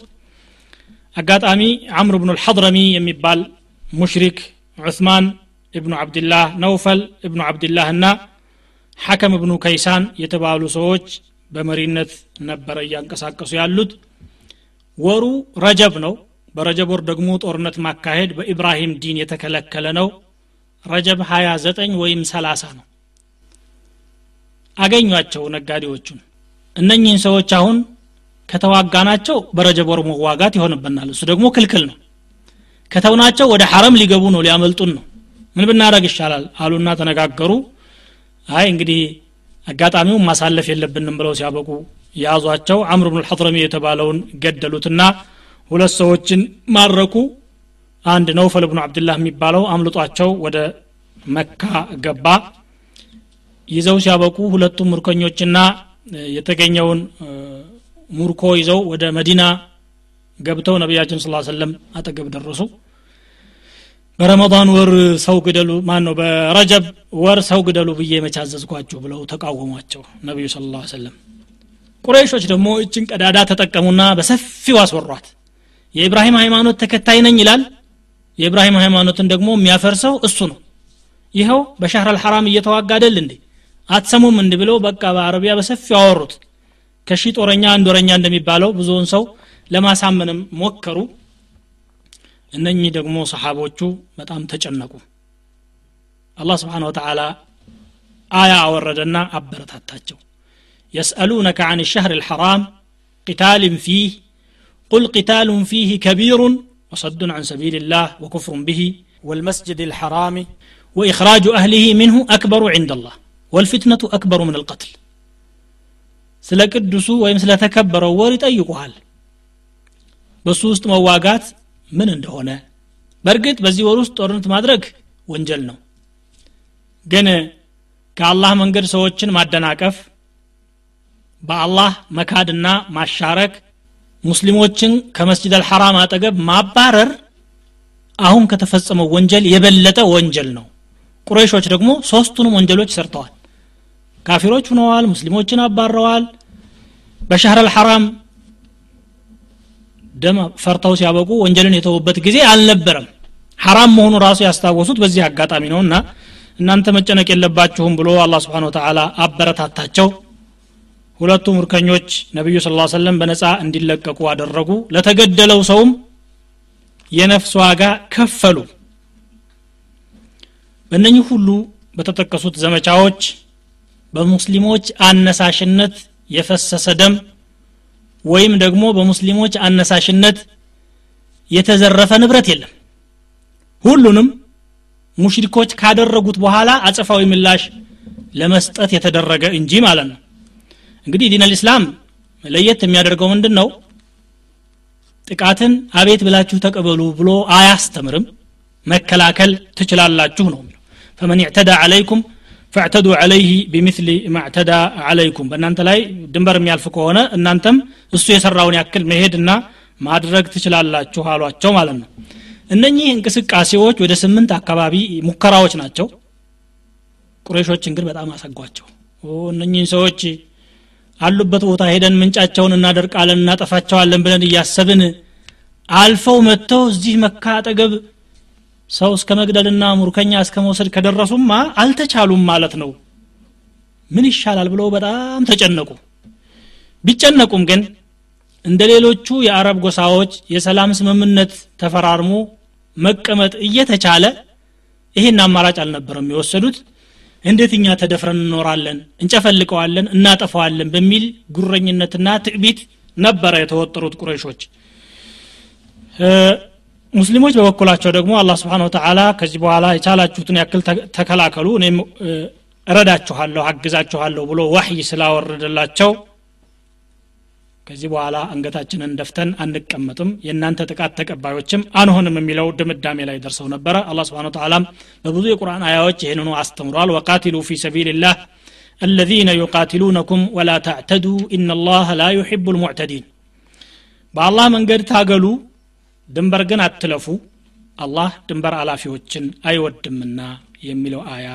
አጋጣሚ አምር ብኑ ልሐድረሚ የሚባል ሙሽሪክ ዑስማን እብኑ አብድላህ ነውፈል እብኑ አብድላህ እና ሐከም እብኑ ከይሳን የተባሉ ሰዎች በመሪነት ነበረ እያንቀሳቀሱ ያሉት። ወሩ ረጀብ ነው። በረጀብ ወር ደግሞ ጦርነት ማካሄድ በኢብራሂም ዲን የተከለከለ ነው። ረጀብ 29 ወይም 30 ነው። አገኟቸው ነጋዴዎቹን። እነኚህን ሰዎች አሁን ከተዋጋናቸው በረጀብ ወር መዋጋት ይሆንብናል። እሱ ደግሞ ክልክል ነው ከተውናቸው ወደ ሐረም ሊገቡ ነው ሊያመልጡን ነው። ምን ብናደረግ ይሻላል? አሉና ተነጋገሩ። አይ እንግዲህ አጋጣሚውን ማሳለፍ የለብንም ብለው ሲያበቁ ያዟቸው። አምር ብን ልሐድረሚ የተባለውን ገደሉትና ሁለት ሰዎችን ማረኩ። አንድ ነውፈል ብኑ አብድላህ የሚባለው አምልጧቸው ወደ መካ ገባ። ይዘው ሲያበቁ ሁለቱም ምርኮኞችና የተገኘውን ሙርኮ ይዘው ወደ መዲና ገብተው ነቢያችን ስ ሰለም አጠገብ ደረሱ። በረመዳን ወር ሰው ግደሉ ማን ነው በረጀብ ወር ሰው ግደሉ ብዬ መቻዘዝኳችሁ ብለው ተቃወሟቸው ነቢዩ ስለ ላ ሰለም ቁረይሾች ደግሞ እችን ቀዳዳ ተጠቀሙና በሰፊው አስወሯት። የኢብራሂም ሃይማኖት ተከታይ ነኝ ይላል። የኢብራሂም ሃይማኖትን ደግሞ የሚያፈርሰው እሱ ነው። ይኸው በሻህር አልሐራም እየተዋጋ አደል እንዴ? አትሰሙም እንዲ ብለው በቃ በአረቢያ በሰፊው አወሩት። ከሺ ጦረኛ አንድ ወረኛ እንደሚባለው ብዙውን ሰው ለማሳመንም ሞከሩ እነኚህ ደግሞ ሰሓቦቹ በጣም ተጨነቁ አላህ ስብሓን ወተላ አያ አወረደና አበረታታቸው يسألونك عن الشهر الحرام قتال فيه قل قتال فيه كبير وصد عن سبيل الله وكفر به والمسجد الحرام وإخراج أهله منه أكبر عند الله والفتنة أكبر من القتل ስለ ቅዱሱ ወይም ስለ ተከበረው ወር ይጠይቁሃል በሱ ውስጥ መዋጋት ምን እንደሆነ። በእርግጥ በዚህ ወር ውስጥ ጦርነት ማድረግ ወንጀል ነው። ግን ከአላህ መንገድ ሰዎችን ማደናቀፍ በአላህ መካድና ማሻረክ ሙስሊሞችን ከመስጅድ አልሐራም አጠገብ ማባረር አሁን ከተፈጸመው ወንጀል የበለጠ ወንጀል ነው። ቁረይሾች ደግሞ ሶስቱንም ወንጀሎች ሰርተዋል። ካፊሮች ሁነዋል ሙስሊሞችን አባረዋል። በሻህር አልሐራም ደም ፈርተው ሲያበቁ ወንጀልን የተውበት ጊዜ አልነበረም። ሐራም መሆኑ ራሱ ያስታወሱት በዚህ አጋጣሚ ነው እና እናንተ መጨነቅ የለባችሁም ብሎ አላህ ስብሓን ወተላ አበረታታቸው። ሁለቱ ምርኮኞች ነቢዩ ስ ሰለም በነፃ እንዲለቀቁ አደረጉ። ለተገደለው ሰውም የነፍስ ዋጋ ከፈሉ። በእነኚህ ሁሉ በተጠቀሱት ዘመቻዎች በሙስሊሞች አነሳሽነት የፈሰሰ ደም ወይም ደግሞ በሙስሊሞች አነሳሽነት የተዘረፈ ንብረት የለም። ሁሉንም ሙሽሪኮች ካደረጉት በኋላ አጸፋዊ ምላሽ ለመስጠት የተደረገ እንጂ ማለት ነው። እንግዲህ ዲን አልእስላም ለየት የሚያደርገው ምንድን ነው ጥቃትን አቤት ብላችሁ ተቀበሉ ብሎ አያስተምርም። መከላከል ትችላላችሁ ነው ፈመን ዕተዳ አለይኩም ፈዕተዱ አለይህ ቢምስሊ ማዕተዳ አለይኩም በእናንተ ላይ ድንበር የሚያልፍ ከሆነ እናንተም እሱ የሰራውን ያክል መሄድና ማድረግ ትችላላችሁ አሏቸው ማለት ነው። እነኚህ እንቅስቃሴዎች ወደ ስምንት አካባቢ ሙከራዎች ናቸው። ቁሬሾችን ግን በጣም አሰጓቸው። እነኚህን ሰዎች አሉበት ቦታ ሄደን ምንጫቸውን እናደርቃለን እናጠፋቸዋለን ብለን እያሰብን አልፈው መጥተው እዚህ መካ አጠገብ ሰው እስከ መግደልና ሙርከኛ እስከ መውሰድ ከደረሱማ አልተቻሉም ማለት ነው። ምን ይሻላል ብለው በጣም ተጨነቁ። ቢጨነቁም ግን እንደ ሌሎቹ የአረብ ጎሳዎች የሰላም ስምምነት ተፈራርሞ መቀመጥ እየተቻለ ይሄን አማራጭ አልነበረም የወሰዱት። እንዴት እኛ ተደፍረን እንኖራለን እንጨፈልቀዋለን እናጠፋዋለን በሚል ጉረኝነትና ትዕቢት ነበረ የተወጠሩት ቁረይሾች ሙስሊሞች በበኩላቸው ደግሞ አላ ስብን ተላ ከዚህ በኋላ የቻላችሁትን ያክል ተከላከሉ እኔም እረዳችኋለሁ አግዛችኋለሁ ብሎ ዋህይ ስላወረደላቸው ከዚህ በኋላ አንገታችንን ደፍተን አንቀመጥም የእናንተ ጥቃት ተቀባዮችም አንሆንም የሚለው ድምዳሜ ላይ ደርሰው ነበረ። አላ ስብን ተላም በብዙ የቁርአን አያዎች ይህንኑ አስተምሯል። ወቃቲሉ ፊ ሰቢልላህ الذين يقاتلونكم ولا تعتدوا إن الله لا يحب المعتدين በአላህ መንገድ ታገሉ ድንበር ግን አትለፉ አላህ ድንበር አላፊዎችን አይወድምና የሚለው አያ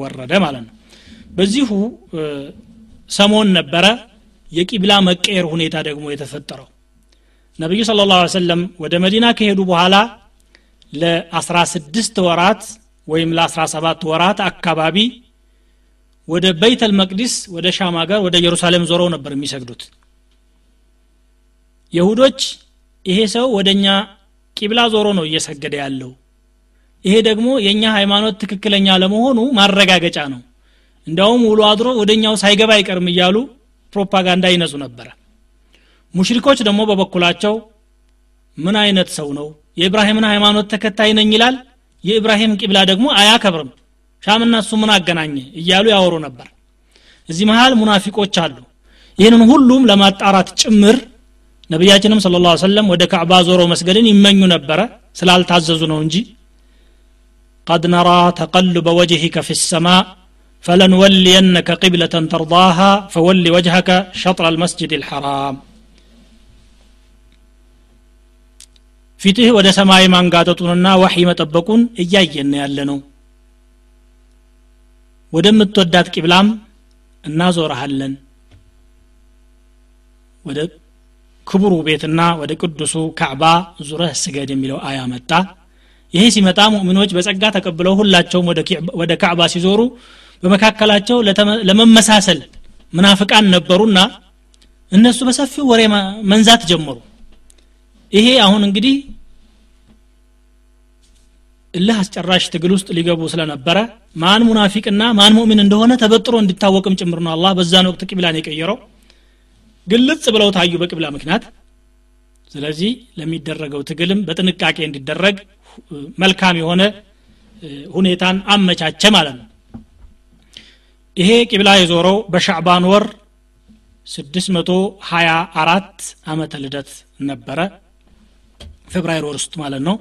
ወረደ ማለት ነው። በዚሁ ሰሞን ነበረ የቂብላ መቀየር ሁኔታ ደግሞ የተፈጠረው። ነቢዩ ስለ ላ ሰለም ወደ መዲና ከሄዱ በኋላ ለ16 ወራት ወይም ለ17 ወራት አካባቢ ወደ በይተል መቅዲስ ወደ ሻም ሀገር ወደ ኢየሩሳሌም ዞረው ነበር የሚሰግዱት። የሁዶች ይሄ ሰው ወደ እኛ ቂብላ ዞሮ ነው እየሰገደ ያለው። ይሄ ደግሞ የእኛ ሃይማኖት ትክክለኛ ለመሆኑ ማረጋገጫ ነው። እንዲያውም ውሎ አድሮ ወደ እኛው ሳይገባ አይቀርም እያሉ ፕሮፓጋንዳ ይነዙ ነበረ። ሙሽሪኮች ደግሞ በበኩላቸው ምን አይነት ሰው ነው? የኢብራሂምን ሃይማኖት ተከታይ ነኝ ይላል። የኢብራሂም ቂብላ ደግሞ አያከብርም። ሻምና እሱ ምን አገናኘ? እያሉ ያወሩ ነበር። እዚህ መሃል ሙናፊቆች አሉ። ይህንን ሁሉም ለማጣራት ጭምር ነቢያችንም ስለ ላ ሰለም ወደ ካዕባ ዞሮ መስገድን ይመኙ ነበረ ስላልታዘዙ ነው እንጂ قد نرى تقلب وجهك في السماء فلنولينك قبلة ترضاها فول وجهك شطر المسجد الحرام ፊትህ ወደ ሰማይ ማንጋጠጡንና ዋሒ መጠበቁን እያየን ያለ ነው ወደምትወዳት ቂብላም እናዞረሃለን ወደ ክቡሩ ቤትና ወደ ቅዱሱ ካዕባ ዙረህ ስገድ የሚለው አያ መጣ። ይሄ ሲመጣ ሙእሚኖች በጸጋ ተቀብለው ሁላቸውም ወደ ካዕባ ሲዞሩ በመካከላቸው ለመመሳሰል ምናፍቃን ነበሩና እነሱ በሰፊው ወሬ መንዛት ጀመሩ። ይሄ አሁን እንግዲህ እልህ አስጨራሽ ትግል ውስጥ ሊገቡ ስለነበረ ማን ሙናፊቅና ማን ሙእሚን እንደሆነ ተበጥሮ እንዲታወቅም ጭምር ነው አላህ በዛን ወቅት ቂብላን የቀየረው ግልጽ ብለው ታዩ በቅብላ ምክንያት። ስለዚህ ለሚደረገው ትግልም በጥንቃቄ እንዲደረግ መልካም የሆነ ሁኔታን አመቻቸ ማለት ነው። ይሄ ቂብላ የዞረው በሻዕባን ወር 624 ዓመተ ልደት ነበረ። ፌብራይር ወር ውስጥ ማለት ነው።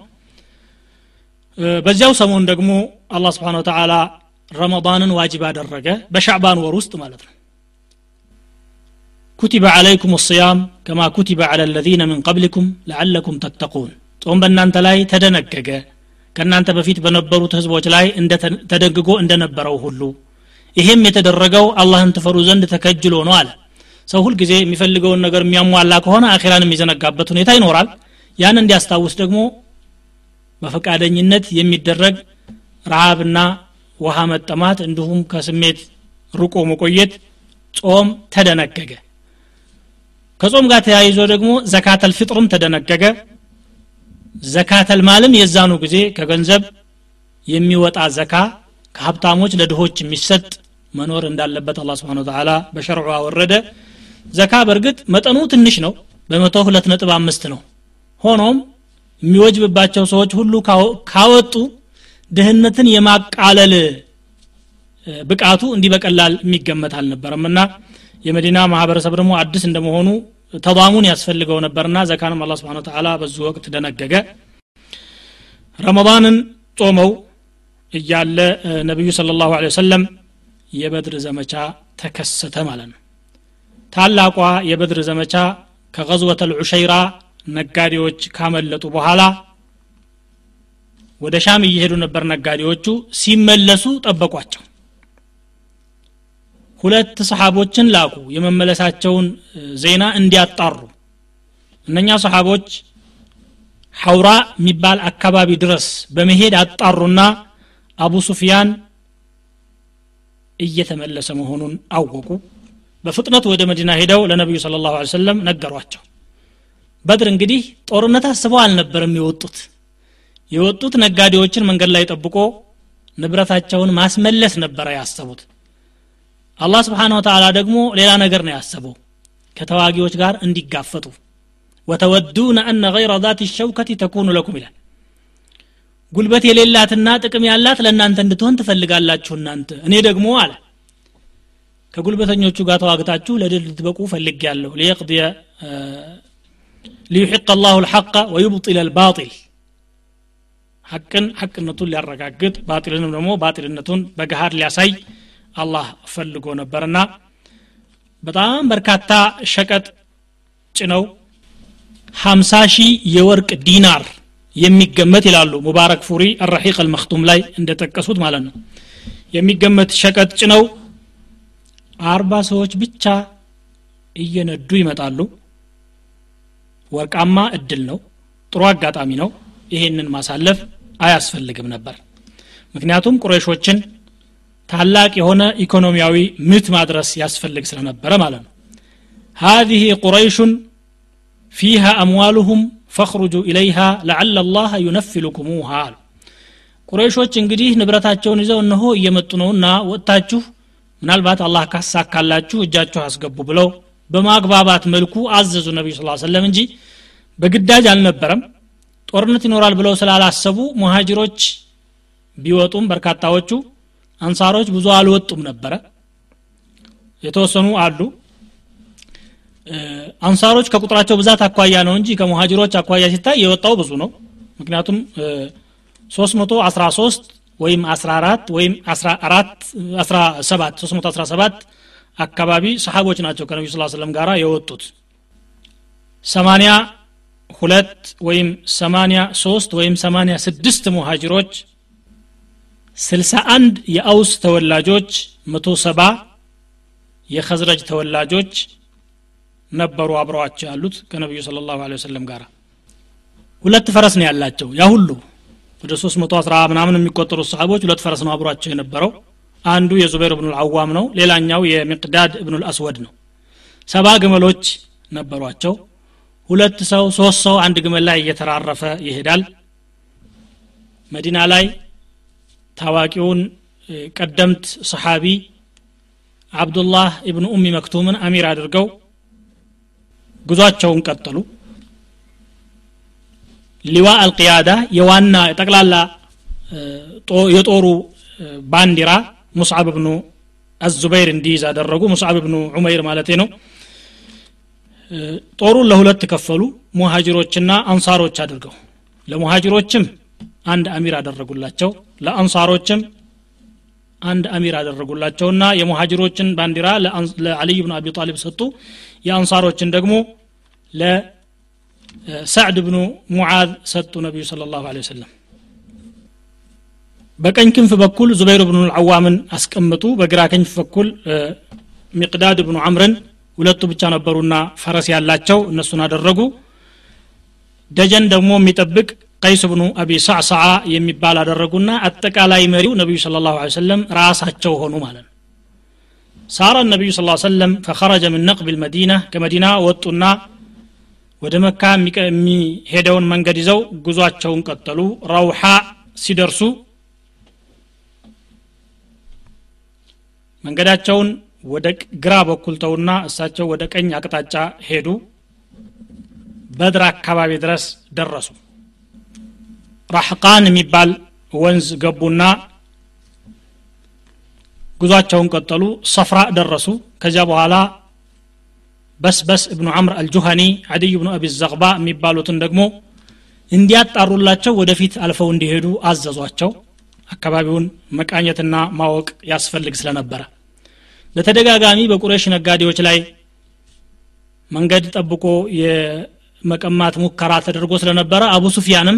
በዚያው ሰሞን ደግሞ አላህ ስብሓን ወተላ ረመዳንን ዋጅብ አደረገ በሻዕባን ወር ውስጥ ማለት ነው ኩቲበ ዓለይኩም ስያም ከማ ኩቲበ ዓላ ለዚነ ምን ቀብሊኩም ለዓለኩም ተተቁን ጾም በእናንተ ላይ ተደነገገ። ከእናንተ በፊት በነበሩት ህዝቦች ላይ ተደንግጎ እንደነበረው ሁሉ። ይሄም የተደረገው አላህን ትፈሩ ዘንድ ተከጅሎ ነው አለ። ሰው ሁልጊዜ የሚፈልገውን ነገር የሚያሟላ ከሆነ አኼራን የሚዘነጋበት ሁኔታ ይኖራል። ያን እንዲያስታውስ ደግሞ በፈቃደኝነት የሚደረግ ረሃብና ውሃ መጠማት እንዲሁም ከስሜት ርቆ መቆየት ጾም ተደነገገ ከጾም ጋር ተያይዞ ደግሞ ዘካተል ፍጥርም ተደነገገ። ዘካተል ማልም የዛኑ ጊዜ ከገንዘብ የሚወጣ ዘካ ከሀብታሞች ለድሆች የሚሰጥ መኖር እንዳለበት አላ ስብን ተላ በሸርዑ አወረደ። ዘካ በእርግጥ መጠኑ ትንሽ ነው በመቶ ሁለት ነጥብ አምስት ነው። ሆኖም የሚወጅብባቸው ሰዎች ሁሉ ካወጡ ድህነትን የማቃለል ብቃቱ እንዲህ በቀላል የሚገመት አልነበረም እና የመዲና ማህበረሰብ ደግሞ አዲስ እንደመሆኑ ተዳሙን ያስፈልገው ነበርና ዘካንም አላ ስብን ተላ በዙ ወቅት ደነገገ። ረመዳንን ጾመው እያለ ነቢዩ ስለ ላሁ ለ የበድር ዘመቻ ተከሰተ ማለት ነው። ታላቋ የበድር ዘመቻ ከቀዝወተ ልዑሸይራ ነጋዴዎች ካመለጡ በኋላ ወደ ሻም እየሄዱ ነበር ነጋዴዎቹ። ሲመለሱ ጠበቋቸው። ሁለት ሰሓቦችን ላኩ። የመመለሳቸውን ዜና እንዲያጣሩ። እነኛ ሰሓቦች ሐውራ የሚባል አካባቢ ድረስ በመሄድ አጣሩና አቡ ሱፊያን እየተመለሰ መሆኑን አወቁ። በፍጥነት ወደ መዲና ሄደው ለነቢዩ ስለ ላሁ ሰለም ነገሯቸው። በድር እንግዲህ ጦርነት አስበው አልነበረም የወጡት። የወጡት ነጋዴዎችን መንገድ ላይ ጠብቆ ንብረታቸውን ማስመለስ ነበረ ያሰቡት አላህ ስብሓን ወተላ ደግሞ ሌላ ነገር ነው ያሰበው። ከተዋጊዎች ጋር እንዲጋፈጡ። ወተወዱነ አነ ገይረ ዛት ሸውከቲ ተኩኑ ለኩም ይላል። ጉልበት የሌላትና ጥቅም ያላት ለእናንተ እንድትሆን ትፈልጋላችሁ እናንተ። እኔ ደግሞ አለ ከጉልበተኞቹ ጋር ተዋግታችሁ ለድል ልትበቁ ፈልግ ያለሁ ሊየቅድየ ሊዩሕቅ አላሁ ልሐቀ ወዩብጢል ልባጢል ሐቅን ሐቅነቱን ሊያረጋግጥ ባጢልንም ደግሞ ባጢልነቱን በገሃድ ሊያሳይ አላህ ፈልጎ ነበርና በጣም በርካታ ሸቀጥ ጭነው ሀምሳ ሺህ የወርቅ ዲናር የሚገመት ይላሉ ሙባረክ ፉሪ አረሒቅ አልመክቱም ላይ እንደጠቀሱት ማለት ነው። የሚገመት ሸቀጥ ጭነው አርባ ሰዎች ብቻ እየነዱ ይመጣሉ። ወርቃማ እድል ነው ጥሩ አጋጣሚ ነው። ይሄንን ማሳለፍ አያስፈልግም ነበር። ምክንያቱም ቁረሾችን ታላቅ የሆነ ኢኮኖሚያዊ ምት ማድረስ ያስፈልግ ስለነበረ ማለት ነው هذه قريش فيها أموالهم فاخرجوا إليها لعل الله ينفلكموها ቁረይሾች እንግዲህ ንብረታቸውን ይዘው እነሆ እየመጡ ነውና ወጥታችሁ ምናልባት አላህ ካሳካላችሁ እጃችሁ አስገቡ ብለው በማግባባት መልኩ አዘዙ ነቢዩ ስ ሰለም እንጂ በግዳጅ አልነበረም ጦርነት ይኖራል ብለው ስላላሰቡ ሙሃጅሮች ቢወጡም በርካታዎቹ አንሳሮች ብዙ አልወጡም ነበረ። የተወሰኑ አሉ። አንሳሮች ከቁጥራቸው ብዛት አኳያ ነው እንጂ ከሙሃጅሮች አኳያ ሲታይ የወጣው ብዙ ነው። ምክንያቱም 313 ወይም 14 ወይም 14 17 317 አካባቢ ሰሓቦች ናቸው ከነቢ ስ ሰለም ጋር የወጡት። 82 ወይም 83 ወይም 86 ሙሃጅሮች 61 የአውስ ተወላጆች 170 የኸዝረጅ ተወላጆች ነበሩ አብረዋቸው ያሉት ከነቢዩ ስለ ላሁ ወሰለም ጋር። ሁለት ፈረስ ነው ያላቸው። ያ ሁሉ ወደ 310 ምናምን የሚቆጠሩት ሰሃቦች ሁለት ፈረስ ነው አብሯቸው የነበረው። አንዱ የዙበይር እብኑ ልአዋም ነው ሌላኛው የሚቅዳድ እብኑ ልአስወድ ነው። ሰባ ግመሎች ነበሯቸው። ሁለት ሰው ሶስት ሰው አንድ ግመል ላይ እየተራረፈ ይሄዳል። መዲና ላይ ታዋቂውን ቀደምት ሰሓቢ አብዱላህ ኢብኑ ኡሚ መክቱምን አሚር አድርገው ጉዟቸውን ቀጠሉ። ሊዋ አልቅያዳ የዋና ጠቅላላ የጦሩ ባንዲራ ሙስዓብ ብኑ አዙበይር እንዲይዝ አደረጉ። ሙስዓብ ብኑ ዑመይር ማለት ነው። ጦሩን ለሁለት ከፈሉ። ሙሃጅሮችና አንሳሮች አድርገው። ለሙሃጅሮችም አንድ አሚር አደረጉላቸው። ለአንሳሮችም አንድ አሚር አደረጉላቸውና የሙሃጅሮችን ባንዲራ ለአልይ ብኑ አቢ ጣሊብ ሰጡ። የአንሳሮችን ደግሞ ለሰዕድ ብኑ ሙዓዝ ሰጡ ነቢዩ ስለ ላሁ ወሰለም። በቀኝ ክንፍ በኩል ዙበይር ብኑ ልዓዋምን አስቀምጡ በግራ ክንፍ በኩል ሚቅዳድ ብኑ አምርን ሁለቱ ብቻ ነበሩና ፈረስ ያላቸው እነሱን አደረጉ። ደጀን ደግሞ የሚጠብቅ ቀይስ ብኑ አቢ ሳዕሳዓ የሚባል አደረጉና አጠቃላይ መሪው ነቢዩ ስለ ላሁ ሰለም ራሳቸው ሆኑ ማለት ነው። ሳረ ነቢዩ ስ ሰለም ፈኸረጀ ምን ነቅብ ልመዲና ከመዲና ወጡና ወደ መካ የሚሄደውን መንገድ ይዘው ጉዟቸውን ቀጠሉ። ረውሓ ሲደርሱ መንገዳቸውን ወደ ግራ በኩል ተውና እሳቸው ወደ ቀኝ አቅጣጫ ሄዱ። በድር አካባቢ ድረስ ደረሱ ራሕቃን የሚባል ወንዝ ገቡና ጉዟቸውን ቀጠሉ ሰፍራ ደረሱ። ከዚያ በኋላ በስበስ እብኑ አምር አልጁሃኒ አድይ ብኑ አቢ ዘቅባ የሚባሉትን ደግሞ እንዲያጣሩላቸው ወደፊት አልፈው እንዲሄዱ አዘዟቸው። አካባቢውን መቃኘትና ማወቅ ያስፈልግ ስለነበረ። በተደጋጋሚ በቁረሽ ነጋዴዎች ላይ መንገድ ጠብቆ የመቀማት ሙከራ ተደርጎ ስለነበረ አቡ ሱፊያንም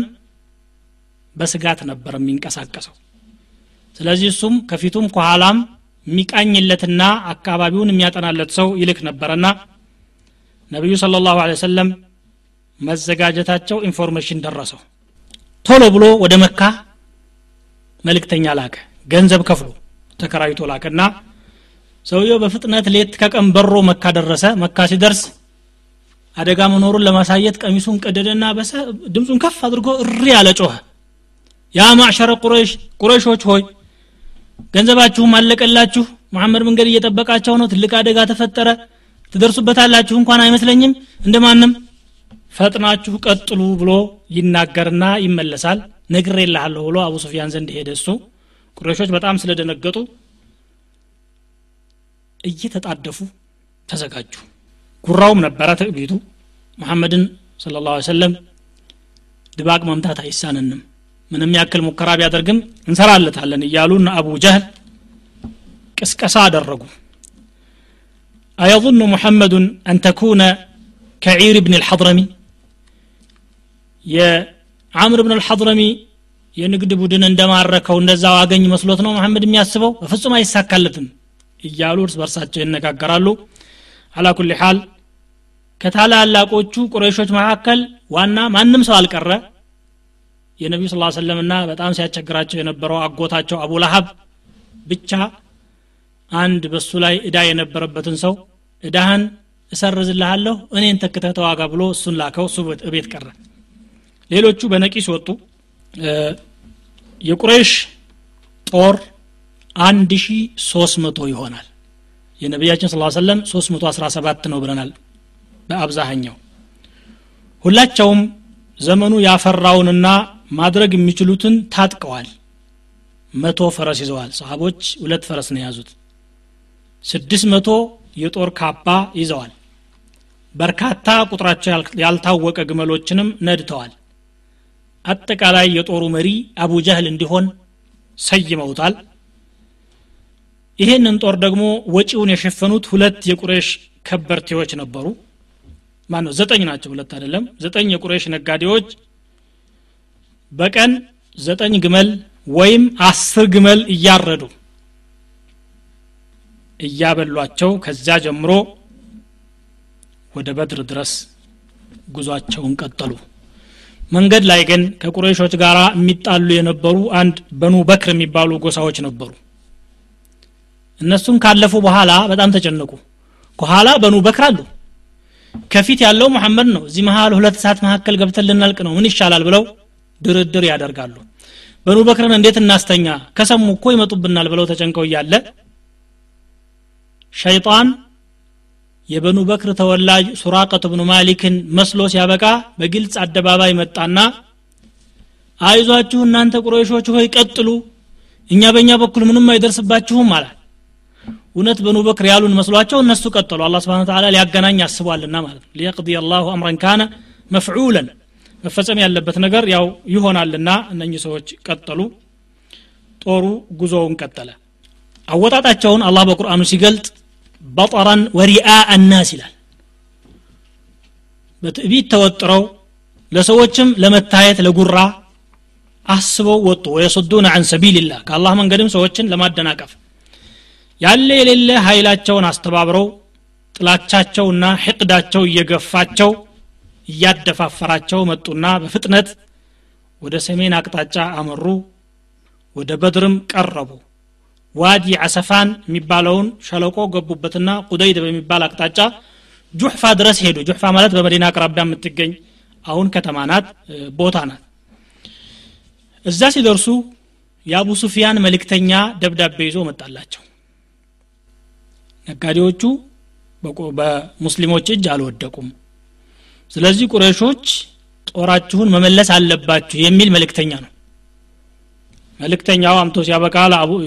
በስጋት ነበር የሚንቀሳቀሰው። ስለዚህ እሱም ከፊቱም ከኋላም የሚቃኝለትና አካባቢውን የሚያጠናለት ሰው ይልክ ነበረና ነቢዩ ስለ ላሁ ሰለም መዘጋጀታቸው information ደረሰው። ቶሎ ብሎ ወደ መካ መልእክተኛ ላከ። ገንዘብ ከፍሎ ተከራይቶ ላከና ሰውየው በፍጥነት ሌት ከቀን በሮ መካ ደረሰ። መካ ሲደርስ አደጋ መኖሩን ለማሳየት ቀሚሱን ቀደደና ድምፁን ከፍ አድርጎ እሪ ያለ ጮኸ ያ ማዕሸረ ቁረይሽ ቁረይሾች ሆይ ገንዘባችሁም አለቀላችሁ መሐመድ መንገድ እየጠበቃቸው ነው። ትልቅ አደጋ ተፈጠረ። ትደርሱበታላችሁ። እንኳን አይመስለኝም። እንደማንም ፈጥናችሁ ቀጥሉ ብሎ ይናገርና ይመለሳል። ነግሬልሃለሁ ብሎ አቡ ሱፊያን ዘንድ ሄደ እሱ። ቁረሾች በጣም ስለደነገጡ እየተጣደፉ ተዘጋጁ። ጉራውም ነበረ ትዕቢቱ። መሐመድን ስለ ላ ሰለም ድባቅ መምታት አይሳንንም ምንም ያክል ሙከራ ቢያደርግም እንሰራለታለን እያሉ እያሉን አቡ ጀህል ቅስቀሳ አደረጉ። أيظن محمد أن تكون كعير بن الحضرمي يا عمرو بن የንግድ ቡድን እንደማረከው እንደዛው አገኝ መስሎት ነው መሐመድ የሚያስበው? በፍጹም አይሳካለትም እያሉ እርስ በርሳቸው ይነጋገራሉ። አላ ኩል ሐል ከታላላቆቹ ቁረይሾች መካከል ዋና ማንም ሰው አልቀረ። የነቢዩ ስ ሰለም እና በጣም ሲያስቸግራቸው የነበረው አጎታቸው አቡ ለሀብ ብቻ አንድ በሱ ላይ እዳ የነበረበትን ሰው እዳህን እሰርዝልሃለሁ እኔን ተክተህ ተዋጋ ብሎ እሱን ላከው እሱ ቤት ቀረ። ሌሎቹ በነቂስ ወጡ። የቁረይሽ ጦር አንድ ሺ ሶስት መቶ ይሆናል። የነቢያችን ስ ሰለም ሶስት መቶ አስራ ሰባት ነው ብለናል በአብዛኛው። ሁላቸውም ዘመኑ ያፈራውንና ማድረግ የሚችሉትን ታጥቀዋል። መቶ ፈረስ ይዘዋል። ሰሃቦች ሁለት ፈረስ ነው የያዙት። ስድስት መቶ የጦር ካባ ይዘዋል። በርካታ ቁጥራቸው ያልታወቀ ግመሎችንም ነድተዋል። አጠቃላይ የጦሩ መሪ አቡ ጀህል እንዲሆን ሰይመውታል። ይህንን ጦር ደግሞ ወጪውን የሸፈኑት ሁለት የቁሬሽ ከበርቴዎች ነበሩ። ማን ነው ዘጠኝ ናቸው። ሁለት አይደለም። ዘጠኝ የቁሬሽ ነጋዴዎች በቀን ዘጠኝ ግመል ወይም አስር ግመል እያረዱ እያበሏቸው ከዚያ ጀምሮ ወደ በድር ድረስ ጉዟቸውን ቀጠሉ። መንገድ ላይ ግን ከቁረይሾች ጋር የሚጣሉ የነበሩ አንድ በኑ በክር የሚባሉ ጎሳዎች ነበሩ። እነሱም ካለፉ በኋላ በጣም ተጨነቁ። ከኋላ በኑ በክር አሉ። ከፊት ያለው መሐመድ ነው። እዚህ መሀል ሁለት ሰዓት መካከል ገብተን ልናልቅ ነው። ምን ይሻላል ብለው ድርድር ያደርጋሉ። በኑ በክርን እንዴት እናስተኛ? ከሰሙ እኮ ይመጡብናል ብለው ተጨንቀው እያለ ሸይጣን የበኑ በክር ተወላጅ ሱራቀት ብኑ ማሊክን መስሎ ሲያበቃ በግልጽ አደባባይ መጣና አይዟችሁ እናንተ ቁረይሾች ሆይ ቀጥሉ እኛ በእኛ በኩል ምንም አይደርስባችሁም አላል እውነት በኑ በክር ያሉን መስሏቸው እነሱ ቀጠሉ። አላ ስብን ተላ ሊያገናኝ አስቧልና ማለት ነው። ሊየቅዲ አላሁ አምረን ካነ መፍዑለን መፈጸም ያለበት ነገር ያው ይሆናልና እነኚህ ሰዎች ቀጠሉ። ጦሩ ጉዞውን ቀጠለ። አወጣጣቸውን አላህ በቁርአኑ ሲገልጥ በጠረን ወሪአ አናስ ይላል። በትዕቢት ተወጥረው ለሰዎችም ለመታየት ለጉራ አስበው ወጡ። ወየሱዱን አን ሰቢልላህ ከአላህ መንገድም ሰዎችን ለማደናቀፍ ያለ የሌለ ኃይላቸውን አስተባብረው ጥላቻቸውና ሕቅዳቸው እየገፋቸው እያደፋፈራቸው መጡና በፍጥነት ወደ ሰሜን አቅጣጫ አመሩ። ወደ በድርም ቀረቡ። ዋዲ አሰፋን የሚባለውን ሸለቆ ገቡበትና ቁደይድ በሚባል አቅጣጫ ጁሕፋ ድረስ ሄዱ። ጁሕፋ ማለት በመዲና አቅራቢያ የምትገኝ አሁን ከተማ ናት ቦታ ናት። እዛ ሲደርሱ የአቡ ሱፊያን መልእክተኛ ደብዳቤ ይዞ መጣላቸው። ነጋዴዎቹ በሙስሊሞች እጅ አልወደቁም ስለዚህ ቁረሾች ጦራችሁን መመለስ አለባችሁ የሚል መልእክተኛ ነው። መልእክተኛው አምቶ ሲያበቃ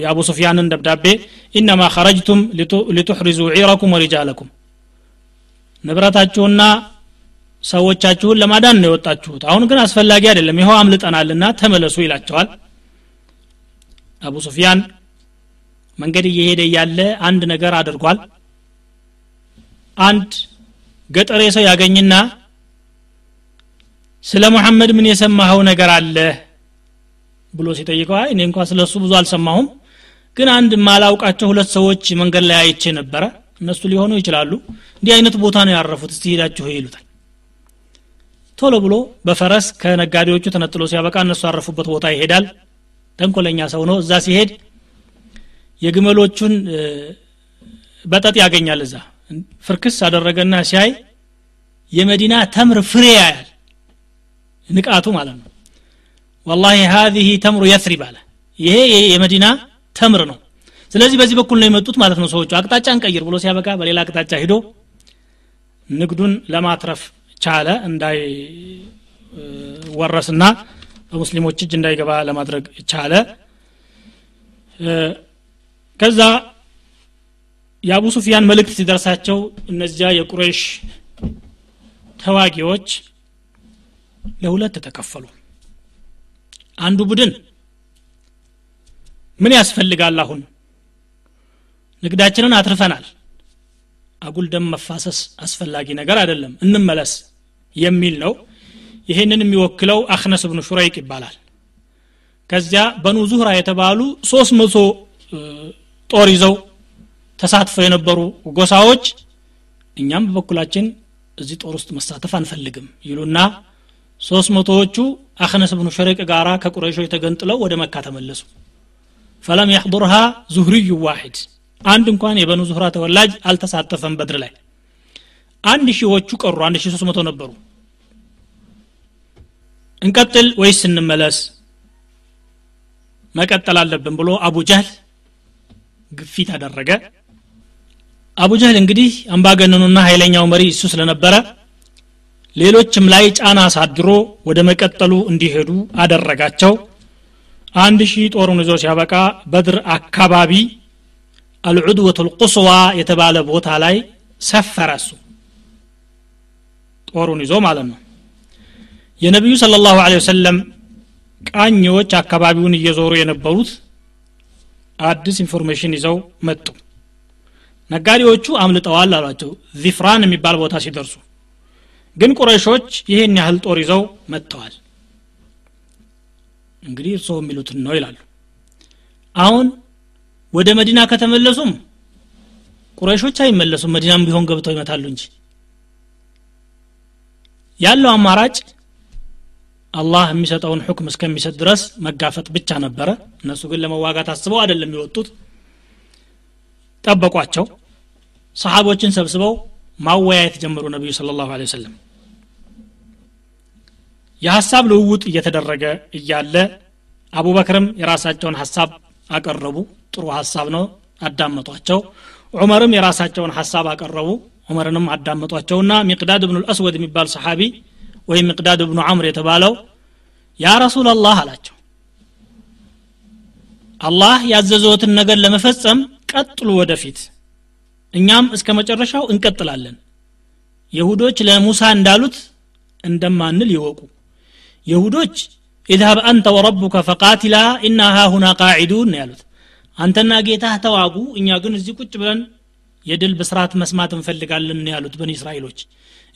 የአቡ ሱፊያንን ደብዳቤ ኢነማ ኸረጅቱም ሊቱሕሪዙ ዒረኩም ወሪጃለኩም። ንብረታችሁና ሰዎቻችሁን ለማዳን ነው የወጣችሁት። አሁን ግን አስፈላጊ አይደለም ይኸው አምልጠናልና ተመለሱ ይላቸዋል። አቡ ሱፊያን መንገድ እየሄደ እያለ አንድ ነገር አድርጓል። አንድ ገጠሬ ሰው ያገኝና ስለ ሙሐመድ ምን የሰማኸው ነገር አለ? ብሎ ሲጠይቀው አይ እኔ እንኳ ስለ እሱ ብዙ አልሰማሁም ግን አንድ ማላውቃቸው ሁለት ሰዎች መንገድ ላይ አይቼ ነበረ። እነሱ ሊሆኑ ይችላሉ። እንዲህ አይነት ቦታ ነው ያረፉት እስቲ ሄዳችሁ ይሉታል። ቶሎ ብሎ በፈረስ ከነጋዴዎቹ ተነጥሎ ሲያበቃ እነሱ ያረፉበት ቦታ ይሄዳል። ተንኮለኛ ሰው ነው። እዛ ሲሄድ የግመሎቹን በጠጥ ያገኛል። እዛ ፍርክስ አደረገና ሲያይ የመዲና ተምር ፍሬ ያያል ንቃቱ ማለት ነው። ወላሂ ሀዚህ ተምሩ የስሪብ አለ። ይሄ የመዲና ተምር ነው። ስለዚህ በዚህ በኩል ነው የመጡት ማለት ነው ሰዎቹ። አቅጣጫ እንቀይር ብሎ ሲያበቃ በሌላ አቅጣጫ ሂዶ ንግዱን ለማትረፍ ቻለ። እንዳይወረስና በሙስሊሞች እጅ እንዳይገባ ለማድረግ ቻለ። ከዛ የአቡ ሱፊያን መልእክት ሲደርሳቸው እነዚያ የቁሬሽ ተዋጊዎች ለሁለት ተከፈሉ። አንዱ ቡድን ምን ያስፈልጋል አሁን? ንግዳችንን አትርፈናል። አጉል ደም መፋሰስ አስፈላጊ ነገር አይደለም። እንመለስ የሚል ነው። ይህንን የሚወክለው አክነስ ብኑ ሹረይቅ ይባላል። ከዚያ በኑ ዙህራ የተባሉ ሶስት መቶ ጦር ይዘው ተሳትፈው የነበሩ ጎሳዎች እኛም በበኩላችን እዚህ ጦር ውስጥ መሳተፍ አንፈልግም ይሉና ሶስት መቶዎቹ አክነስ ብኑ ሸሪቅ ጋራ ከቁረይሾች ተገንጥለው ወደ መካ ተመለሱ። فلم يحضرها زهري واحد አንድ እንኳን የበኑ ዙህራ ተወላጅ አልተሳተፈም በድር ላይ። አንድ ሺዎቹ ቀሩ አንድ ሺ ሶስት መቶ ነበሩ። እንቀጥል ወይስ እንመለስ? መቀጠል አለብን ብሎ አቡ ጀህል ግፊት አደረገ። አቡ ጀህል እንግዲህ አምባገነኑና ኃይለኛው መሪ እሱ ስለነበረ ሌሎችም ላይ ጫና አሳድሮ ወደ መቀጠሉ እንዲሄዱ አደረጋቸው። አንድ ሺህ ጦሩን ይዞ ሲያበቃ በድር አካባቢ አልዑድወቱ ልቁስዋ የተባለ ቦታ ላይ ሰፈረ እሱ ጦሩን ይዞ ማለት ነው። የነቢዩ ስለ ላሁ ወሰለም ቃኞች አካባቢውን እየዞሩ የነበሩት አዲስ information ይዘው መጡ። ነጋዴዎቹ አምልጠዋል አሏቸው። ዚፍራን የሚባል ቦታ ሲደርሱ ግን ቁረሾች ይህን ያህል ጦር ይዘው መጥተዋል። እንግዲህ እርስዎ የሚሉትን ነው ይላሉ። አሁን ወደ መዲና ከተመለሱም ቁረሾች አይመለሱም። መዲናም ቢሆን ገብተው ይመታሉ እንጂ ያለው አማራጭ አላህ የሚሰጠውን ሁክም እስከሚሰጥ ድረስ መጋፈጥ ብቻ ነበረ። እነሱ ግን ለመዋጋት አስበው አይደለም የሚወጡት ጠበቋቸው። ሰሓቦችን ሰብስበው ማወያየት ጀመሩ ነቢዩ ስለ ላሁ ወሰለም። የሀሳብ ልውውጥ እየተደረገ እያለ አቡበክርም የራሳቸውን ሀሳብ አቀረቡ። ጥሩ ሀሳብ ነው አዳመጧቸው። ዑመርም የራሳቸውን ሀሳብ አቀረቡ ዑመርንም አዳመጧቸውና ሚቅዳድ ብኑ ልአስወድ የሚባል ሰሓቢ ወይም ሚቅዳድ ብኑ አምር የተባለው ያ ረሱላላህ አላቸው አላህ ያዘዘዎትን ነገር ለመፈጸም ቀጥሉ ወደፊት እኛም እስከ መጨረሻው እንቀጥላለን። የሁዶች ለሙሳ እንዳሉት እንደማንል ይወቁ። የሁዶች ኢዝሀብ አንተ ወረቡከ ፈቃቲላ ኢና ሃሁና ቃዒዱን ያሉት። አንተና ጌታህ ተዋጉ እኛ ግን እዚህ ቁጭ ብለን የድል ብስራት መስማት እንፈልጋለን ያሉት በኒ እስራኤሎች።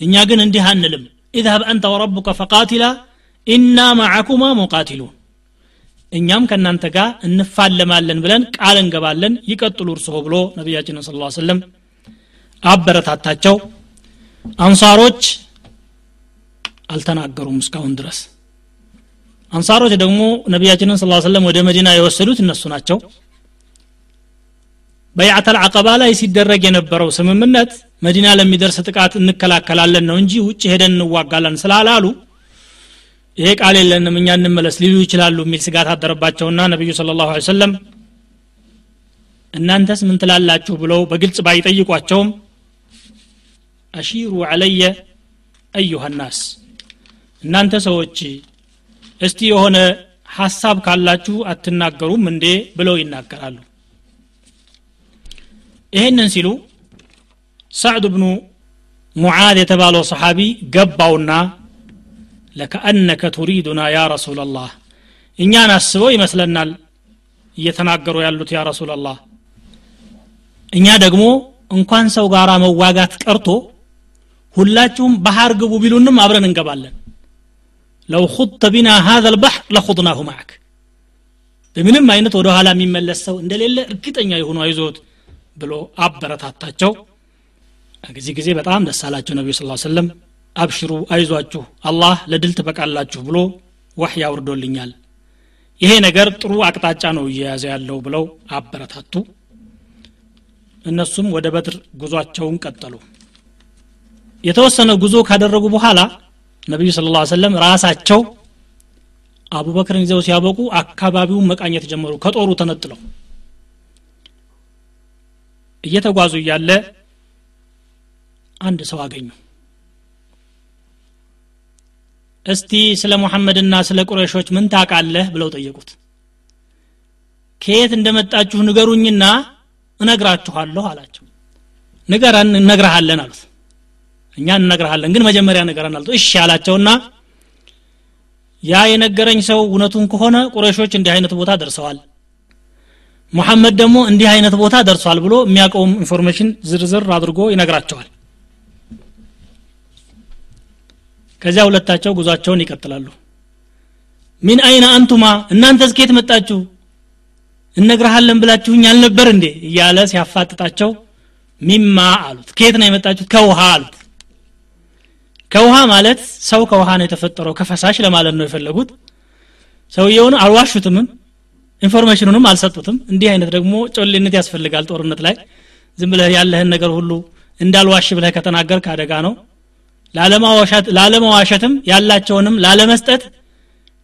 እኛ ግን እንዲህ አንልም። ኢዝሀብ አንተ ወረቡከ ፈቃቲላ ኢና ማዓኩማ ሙቃቲሉን እኛም ከእናንተ ጋር እንፋለማለን ብለን ቃል እንገባለን። ይቀጥሉ እርስዎ ብሎ ነቢያችንን ስለ ሰለም አበረታታቸው። አንሳሮች አልተናገሩም እስካሁን ድረስ። አንሳሮች ደግሞ ነቢያችንን ስ ሰለም ወደ መዲና የወሰዱት እነሱ ናቸው። በያዕተል አቀባ ላይ ሲደረግ የነበረው ስምምነት መዲና ለሚደርስ ጥቃት እንከላከላለን ነው እንጂ ውጭ ሄደን እንዋጋለን ስላላሉ ይሄ ቃል የለንም እኛ እንመለስ ሊሉ ይችላሉ የሚል ስጋት አደረባቸውና ነቢዩ ስለ ላሁ ሰለም እናንተስ ምን ትላላችሁ ብለው በግልጽ ባይጠይቋቸውም አሺሩ አለየ አዩሃ እናንተ ሰዎች እስቲ የሆነ ሐሳብ ካላችሁ አትናገሩም እንዴ ብለው ይናገራሉ። ይህንን ሲሉ ሳዕድ ብኑ ሙዓዝ የተባለው ሰሓቢ ገባውና ለከአነከ ቱሪዱና ያ ረሱላላህ እኛን አስበው ይመስለናል እየተናገሩ ያሉት ያ ረሱላላህ እኛ ደግሞ እንኳን ሰው ጋር መዋጋት ቀርቶ ሁላችሁም ባህር ግቡ ቢሉንም አብረን እንገባለን። ለው ኹድተ ቢና ሀዘ ልባሕር ለኹድናሁ ማዕክ በምንም አይነት ወደ ኋላ የሚመለስ ሰው እንደሌለ እርግጠኛ የሆኑ አይዞት ብሎ አበረታታቸው። ጊዜ ጊዜ በጣም ደስ አላቸው ነቢዩ ስ ሰለም አብሽሩ አይዟችሁ አላህ ለድል ትበቃላችሁ ብሎ ወህይ አውርዶልኛል። ይሄ ነገር ጥሩ አቅጣጫ ነው እየያዘ ያለው ብለው አበረታቱ። እነሱም ወደ በድር ጉዟቸውን ቀጠሉ። የተወሰነ ጉዞ ካደረጉ በኋላ ነቢዩ ስለ ላ ሰለም ራሳቸው አቡበክርን ይዘው ሲያበቁ አካባቢውን መቃኘት ጀመሩ ከጦሩ ተነጥለው። እየተጓዙ እያለ አንድ ሰው አገኙ እስቲ ስለ ሙሐመድና ስለ ቁረሾች ምን ታቃለህ ብለው ጠየቁት። ከየት እንደመጣችሁ ንገሩኝና እነግራችኋለሁ አላቸው። ንገረን እነግረሃለን አሉት። እኛ እነግረሃለን ግን መጀመሪያ ንገረን አሉት። እሺ አላቸውና ያ የነገረኝ ሰው እውነቱን ከሆነ ቁረሾች እንዲህ አይነት ቦታ ደርሰዋል ሙሐመድ ደግሞ እንዲህ አይነት ቦታ ደርሷል ብሎ የሚያውቀውም information ዝርዝር አድርጎ ይነግራቸዋል ከዚያ ሁለታቸው ጉዟቸውን ይቀጥላሉ። من أين أنتما? እናንተ እስከየት መጣችሁ? እነግርሃለን ብላችሁኝ አልነበር እንዴ? እያለ ሲያፋጥጣቸው ሚማ አሉት። ከየት ነው የመጣችሁት? ከውሃ አሉት። ከውሃ ማለት ሰው ከውሃ ነው የተፈጠረው ከፈሳሽ ለማለት ነው የፈለጉት። ሰውየውን አልዋሹትምም information ኑንም አልሰጡትም። እንዲህ አይነት ደግሞ ጮሌነት ያስፈልጋል ጦርነት ላይ። ዝም ብለህ ያለህን ነገር ሁሉ እንዳልዋሽ ብለህ ከተናገርክ አደጋ ነው ላለመዋሸትም ያላቸውንም ላለመስጠት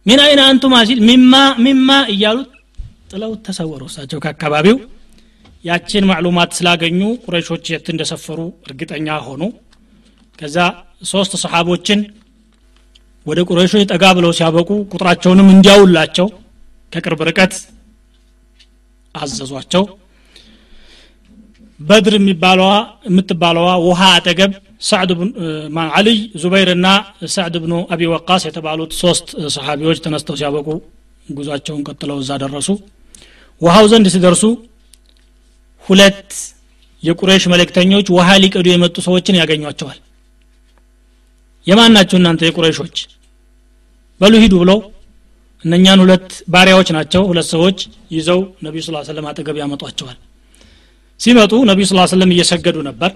من أين أنتما ሲል ሚማ ሚማ እያሉት ጥለው ተሰወሩ እሳቸው ከአካባቢው። ያችን معلومات ስላገኙ ቁረይሾች የት እንደሰፈሩ እርግጠኛ ሆኑ። ከዛ ሶስት ሰሓቦችን ወደ ቁረይሾች ጠጋ ብለው ሲያበቁ ቁጥራቸውንም እንዲያውላቸው ከቅርብ ርቀት አዘዟቸው። በድር የሚባለዋ የምትባለዋ ውሃ አጠገብ አልይ ዙበይርና ሳዕድ ብኑ አቢ ወቃስ የተባሉት ሶስት ሰሓቢዎች ተነስተው ሲያበቁ ጉዟቸውን ቀጥለው እዛ ደረሱ። ውሃው ዘንድ ሲደርሱ ሁለት የቁሬሽ መልእክተኞች ውሃ ሊቀዱ የመጡ ሰዎችን ያገኟቸዋል። የማን ናቸው እናንተ የቁረይሾች? በሉ ሂዱ ብለው እነኛን ሁለት ባሪያዎች ናቸው ሁለት ሰዎች ይዘው ነቢዩ ስ ሰለም አጠገብ ያመጧቸዋል። ሲመጡ ነቢዩ ስ ሰለም እየሰገዱ ነበር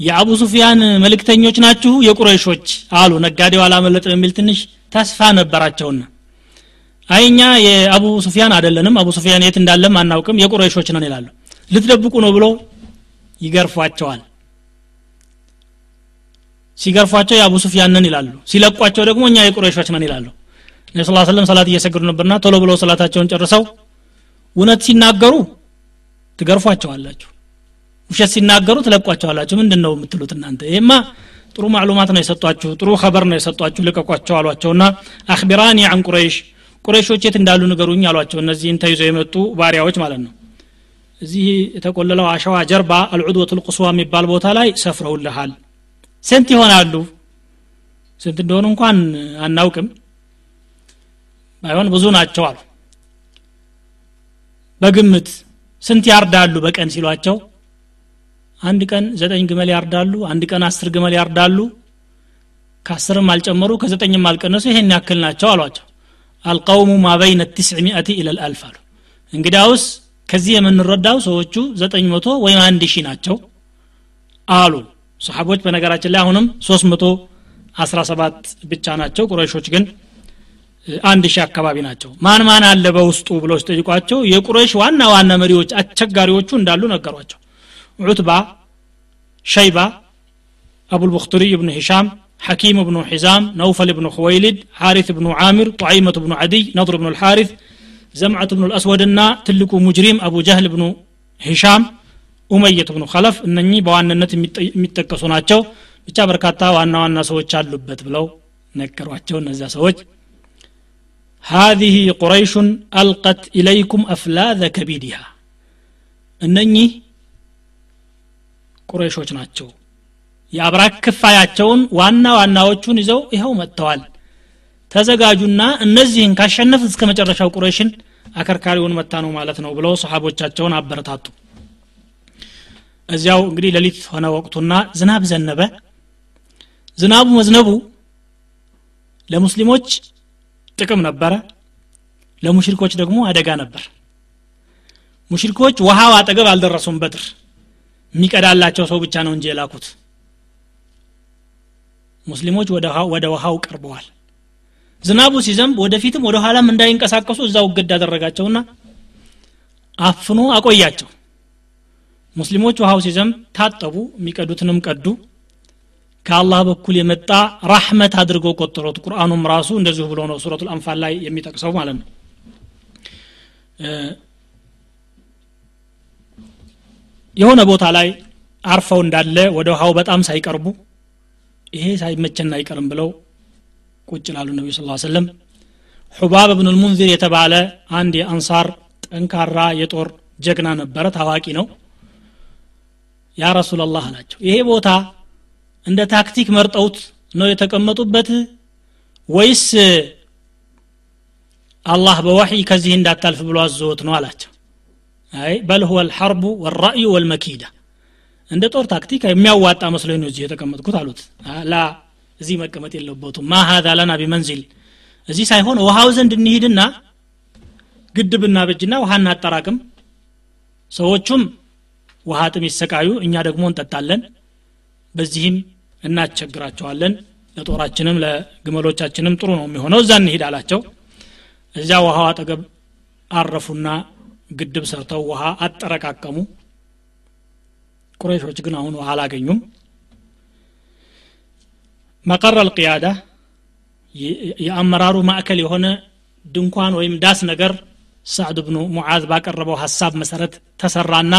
የአቡ ሱፊያን መልእክተኞች ናችሁ? የቁረይሾች አሉ። ነጋዴው አላመለጥም የሚል ትንሽ ተስፋ ነበራቸውና። አይኛ የአቡ ሱፊያን አደለንም አቡ ሱፊያን የት እንዳለም አናውቅም። የቁረይሾች ነን ይላሉ። ልትደብቁ ነው ብሎ ይገርፏቸዋል። ሲገርፏቸው የአቡ ሱፊያን ነን ይላሉ። ሲለቋቸው ደግሞ እኛ የቁረይሾች ነን ይላሉ። ነቢ ስ ሰለም ሰላት እየሰገዱ ነበርና ቶሎ ብለው ሰላታቸውን ጨርሰው እውነት ሲናገሩ ትገርፏቸዋላችሁ ውሸት ሲናገሩ ትለቋቸዋላችሁ ምንድን ነው የምትሉት እናንተ? ይሄማ ጥሩ ማዕሉማት ነው የሰጧችሁ ጥሩ ኸበር ነው የሰጧችሁ ልቀቋቸው አሏቸውና አክቢራኒ አን ቁረይሽ ቁረይሾች የት እንዳሉ ንገሩኝ አሏቸው። እነዚህን ተይዞ የመጡ ባሪያዎች ማለት ነው። እዚህ የተቆለለው አሸዋ ጀርባ አልዑድወት ልቁስዋ የሚባል ቦታ ላይ ሰፍረውልሃል። ስንት ይሆናሉ? ስንት እንደሆኑ እንኳን አናውቅም። ባይሆን ብዙ ናቸው አሉ። በግምት ስንት ያርዳሉ በቀን ሲሏቸው አንድ ቀን ዘጠኝ ግመል ያርዳሉ አንድ ቀን አስር ግመል ያርዳሉ። ከአስርም አልጨመሩ ከዘጠኝም አልቀነሱ ይሄን ያክል ናቸው አሏቸው። አልቀውሙ ማ በይነ ትስዕ ሚአቲ ኢለ ልአልፍ አሉ። እንግዲያውስ ከዚህ የምንረዳው ሰዎቹ ዘጠኝ መቶ ወይም አንድ ሺህ ናቸው አሉ። ሰሓቦች በነገራችን ላይ አሁንም ሶስት መቶ አስራ ሰባት ብቻ ናቸው። ቁረሾች ግን አንድ ሺህ አካባቢ ናቸው። ማን ማን አለ በውስጡ ብለው ሲጠይቋቸው የቁረሽ ዋና ዋና መሪዎች አስቸጋሪዎቹ እንዳሉ ነገሯቸው ዑትባ ሸይባ አቡልቡክትሪይ ብኑ ሂሻም حكيم بن حزام نوفل بن خويلد حارث بن عامر طعيمة بن عدي نضر بن الحارث زمعة بن الأسود النا تلكو مجرم أبو جهل بن هشام ኡመየት ብኑ ከለፍ እነኚህ በዋናነት የሚጠቀሱ ናቸው ብቻ በርካታ ዋና ዋና ሰዎች አሉበት ብለው ነገሯቸው እነዚያ ሰዎች هذه قريش ألقت إليكم أفلاذ كبدها እነኚህ ቁረይሾች ናቸው። የአብራክ ክፋያቸውን ዋና ዋናዎቹን ይዘው ይኸው መጥተዋል። ተዘጋጁና እነዚህን ካሸነፍ እስከ መጨረሻው ቁረይሽን አከርካሪውን መታ ነው ማለት ነው ብለው ሰሓቦቻቸውን አበረታቱ። እዚያው እንግዲህ ሌሊት ሆነ ወቅቱና ዝናብ ዘነበ። ዝናቡ መዝነቡ ለሙስሊሞች ጥቅም ነበረ ለሙሽሪኮች ደግሞ አደጋ ነበር። ሙሽሪኮች ውሃው አጠገብ አልደረሱም በድር የሚቀዳላቸው ሰው ብቻ ነው እንጂ የላኩት። ሙስሊሞች ወደ ውሃው ቀርበዋል። ዝናቡ ሲዘንብ ወደፊትም ወደ ኋላም እንዳይንቀሳቀሱ እዛው እገድ አደረጋቸውና አፍኖ አቆያቸው። ሙስሊሞች ውሃው ሲዘንብ ታጠቡ የሚቀዱትንም ቀዱ። ከአላህ በኩል የመጣ ራሕመት አድርገው ቆጠሩት። ቁርአኑም ራሱ እንደዚሁ ብሎ ነው ሱረቱ አንፋል ላይ የሚጠቅሰው ማለት ነው የሆነ ቦታ ላይ አርፈው እንዳለ ወደ ውሃው በጣም ሳይቀርቡ ይሄ ሳይመቸን አይቀርም ብለው ቁጭ ላሉ ነቢዩ ስ ሰለም ሑባብ ብኑ ልሙንዚር የተባለ አንድ የአንሳር ጠንካራ የጦር ጀግና ነበረ ታዋቂ ነው። يا رسول الله አላቸው። ይሄ ቦታ እንደ ታክቲክ መርጠውት ነው የተቀመጡበት ወይስ አላህ በወሕይ ከዚህ እንዳታልፍ ብሎ አዞዎት ነው አላቸው አይ بل هو الحرب والرأي والمكيدة። እንደ ጦር ታክቲክ የሚያዋጣ መስሎኝ ነው እዚህ የተቀመጥኩት አሉት። لا እዚህ መቀመጥ የለቦትም ما هذا لنا بمنزل። እዚህ ሳይሆን ውሃው ዘንድ እንሂድና ግድብ እናበጅና ውሃ እናጠራቅም ሰዎቹም ውሃ ጥም ይሰቃዩ እኛ ደግሞ እንጠጣለን። በዚህም እናስቸግራቸዋለን። ለጦራችንም ለግመሎቻችንም ጥሩ ነው የሚሆነው። እዛ እንሂድ አላቸው። እዚያ ውሃው አጠገብ አረፉና ግድብ ሰርተው ውሃ አጠረቃቀሙ። ቁረይሾች ግን አሁን ውሃ አላገኙም። መቀረ ልቅያዳ የአመራሩ ማዕከል የሆነ ድንኳን ወይም ዳስ ነገር ሳዕድ ብኑ ሙዓዝ ባቀረበው ሀሳብ መሰረት ተሰራና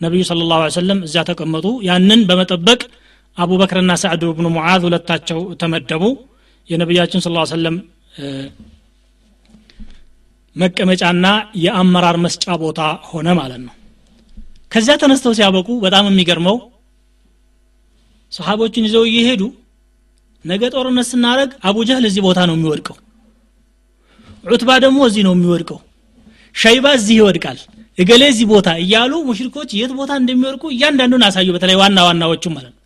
ነቢዩ ስለ ላሁ ሰለም እዚያ ተቀመጡ። ያንን በመጠበቅ አቡበክርና ሳዕድ ብኑ ሙዓዝ ሁለታቸው ተመደቡ። የነቢያችን ስ ሰለም መቀመጫና የአመራር መስጫ ቦታ ሆነ ማለት ነው። ከዚያ ተነስተው ሲያበቁ በጣም የሚገርመው ሰሓቦችን ይዘው እየሄዱ ነገ ጦርነት ስናደረግ አቡ ጀህል እዚህ ቦታ ነው የሚወድቀው ዑትባ ደግሞ እዚህ ነው የሚወድቀው ሸይባ እዚህ ይወድቃል እገሌ እዚህ ቦታ እያሉ ሙሽሪኮች የት ቦታ እንደሚወድቁ እያንዳንዱን አሳዩ። በተለይ ዋና ዋናዎቹ ማለት ነው።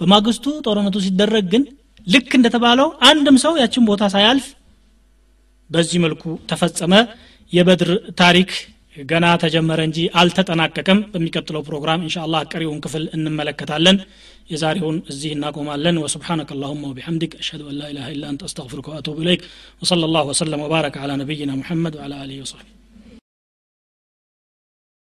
በማግስቱ ጦርነቱ ሲደረግ ግን ልክ እንደተባለው አንድም ሰው ያችን ቦታ ሳያልፍ በዚህ መልኩ ተፈጸመ። የበድር ታሪክ ገና ተጀመረ እንጂ አልተጠናቀቀም። በሚቀጥለው ፕሮግራም እንሻ ቀሪውን ክፍል እንመለከታለን። የዛሬውን እዚህ እናቆማለን። ወስብሓነከ አላሁማ ወቢሐምዲክ አሽሀዱ አን ላ ኢላሃ ኢላ አንተ አስተግፊሩከ ወአቱቡ ኢለይክ። ወሰለ ላሁ ወሰለም ወባረከ አላ ነቢይና ሙሐመድ ወአላ አሊህ ወሰሕቢ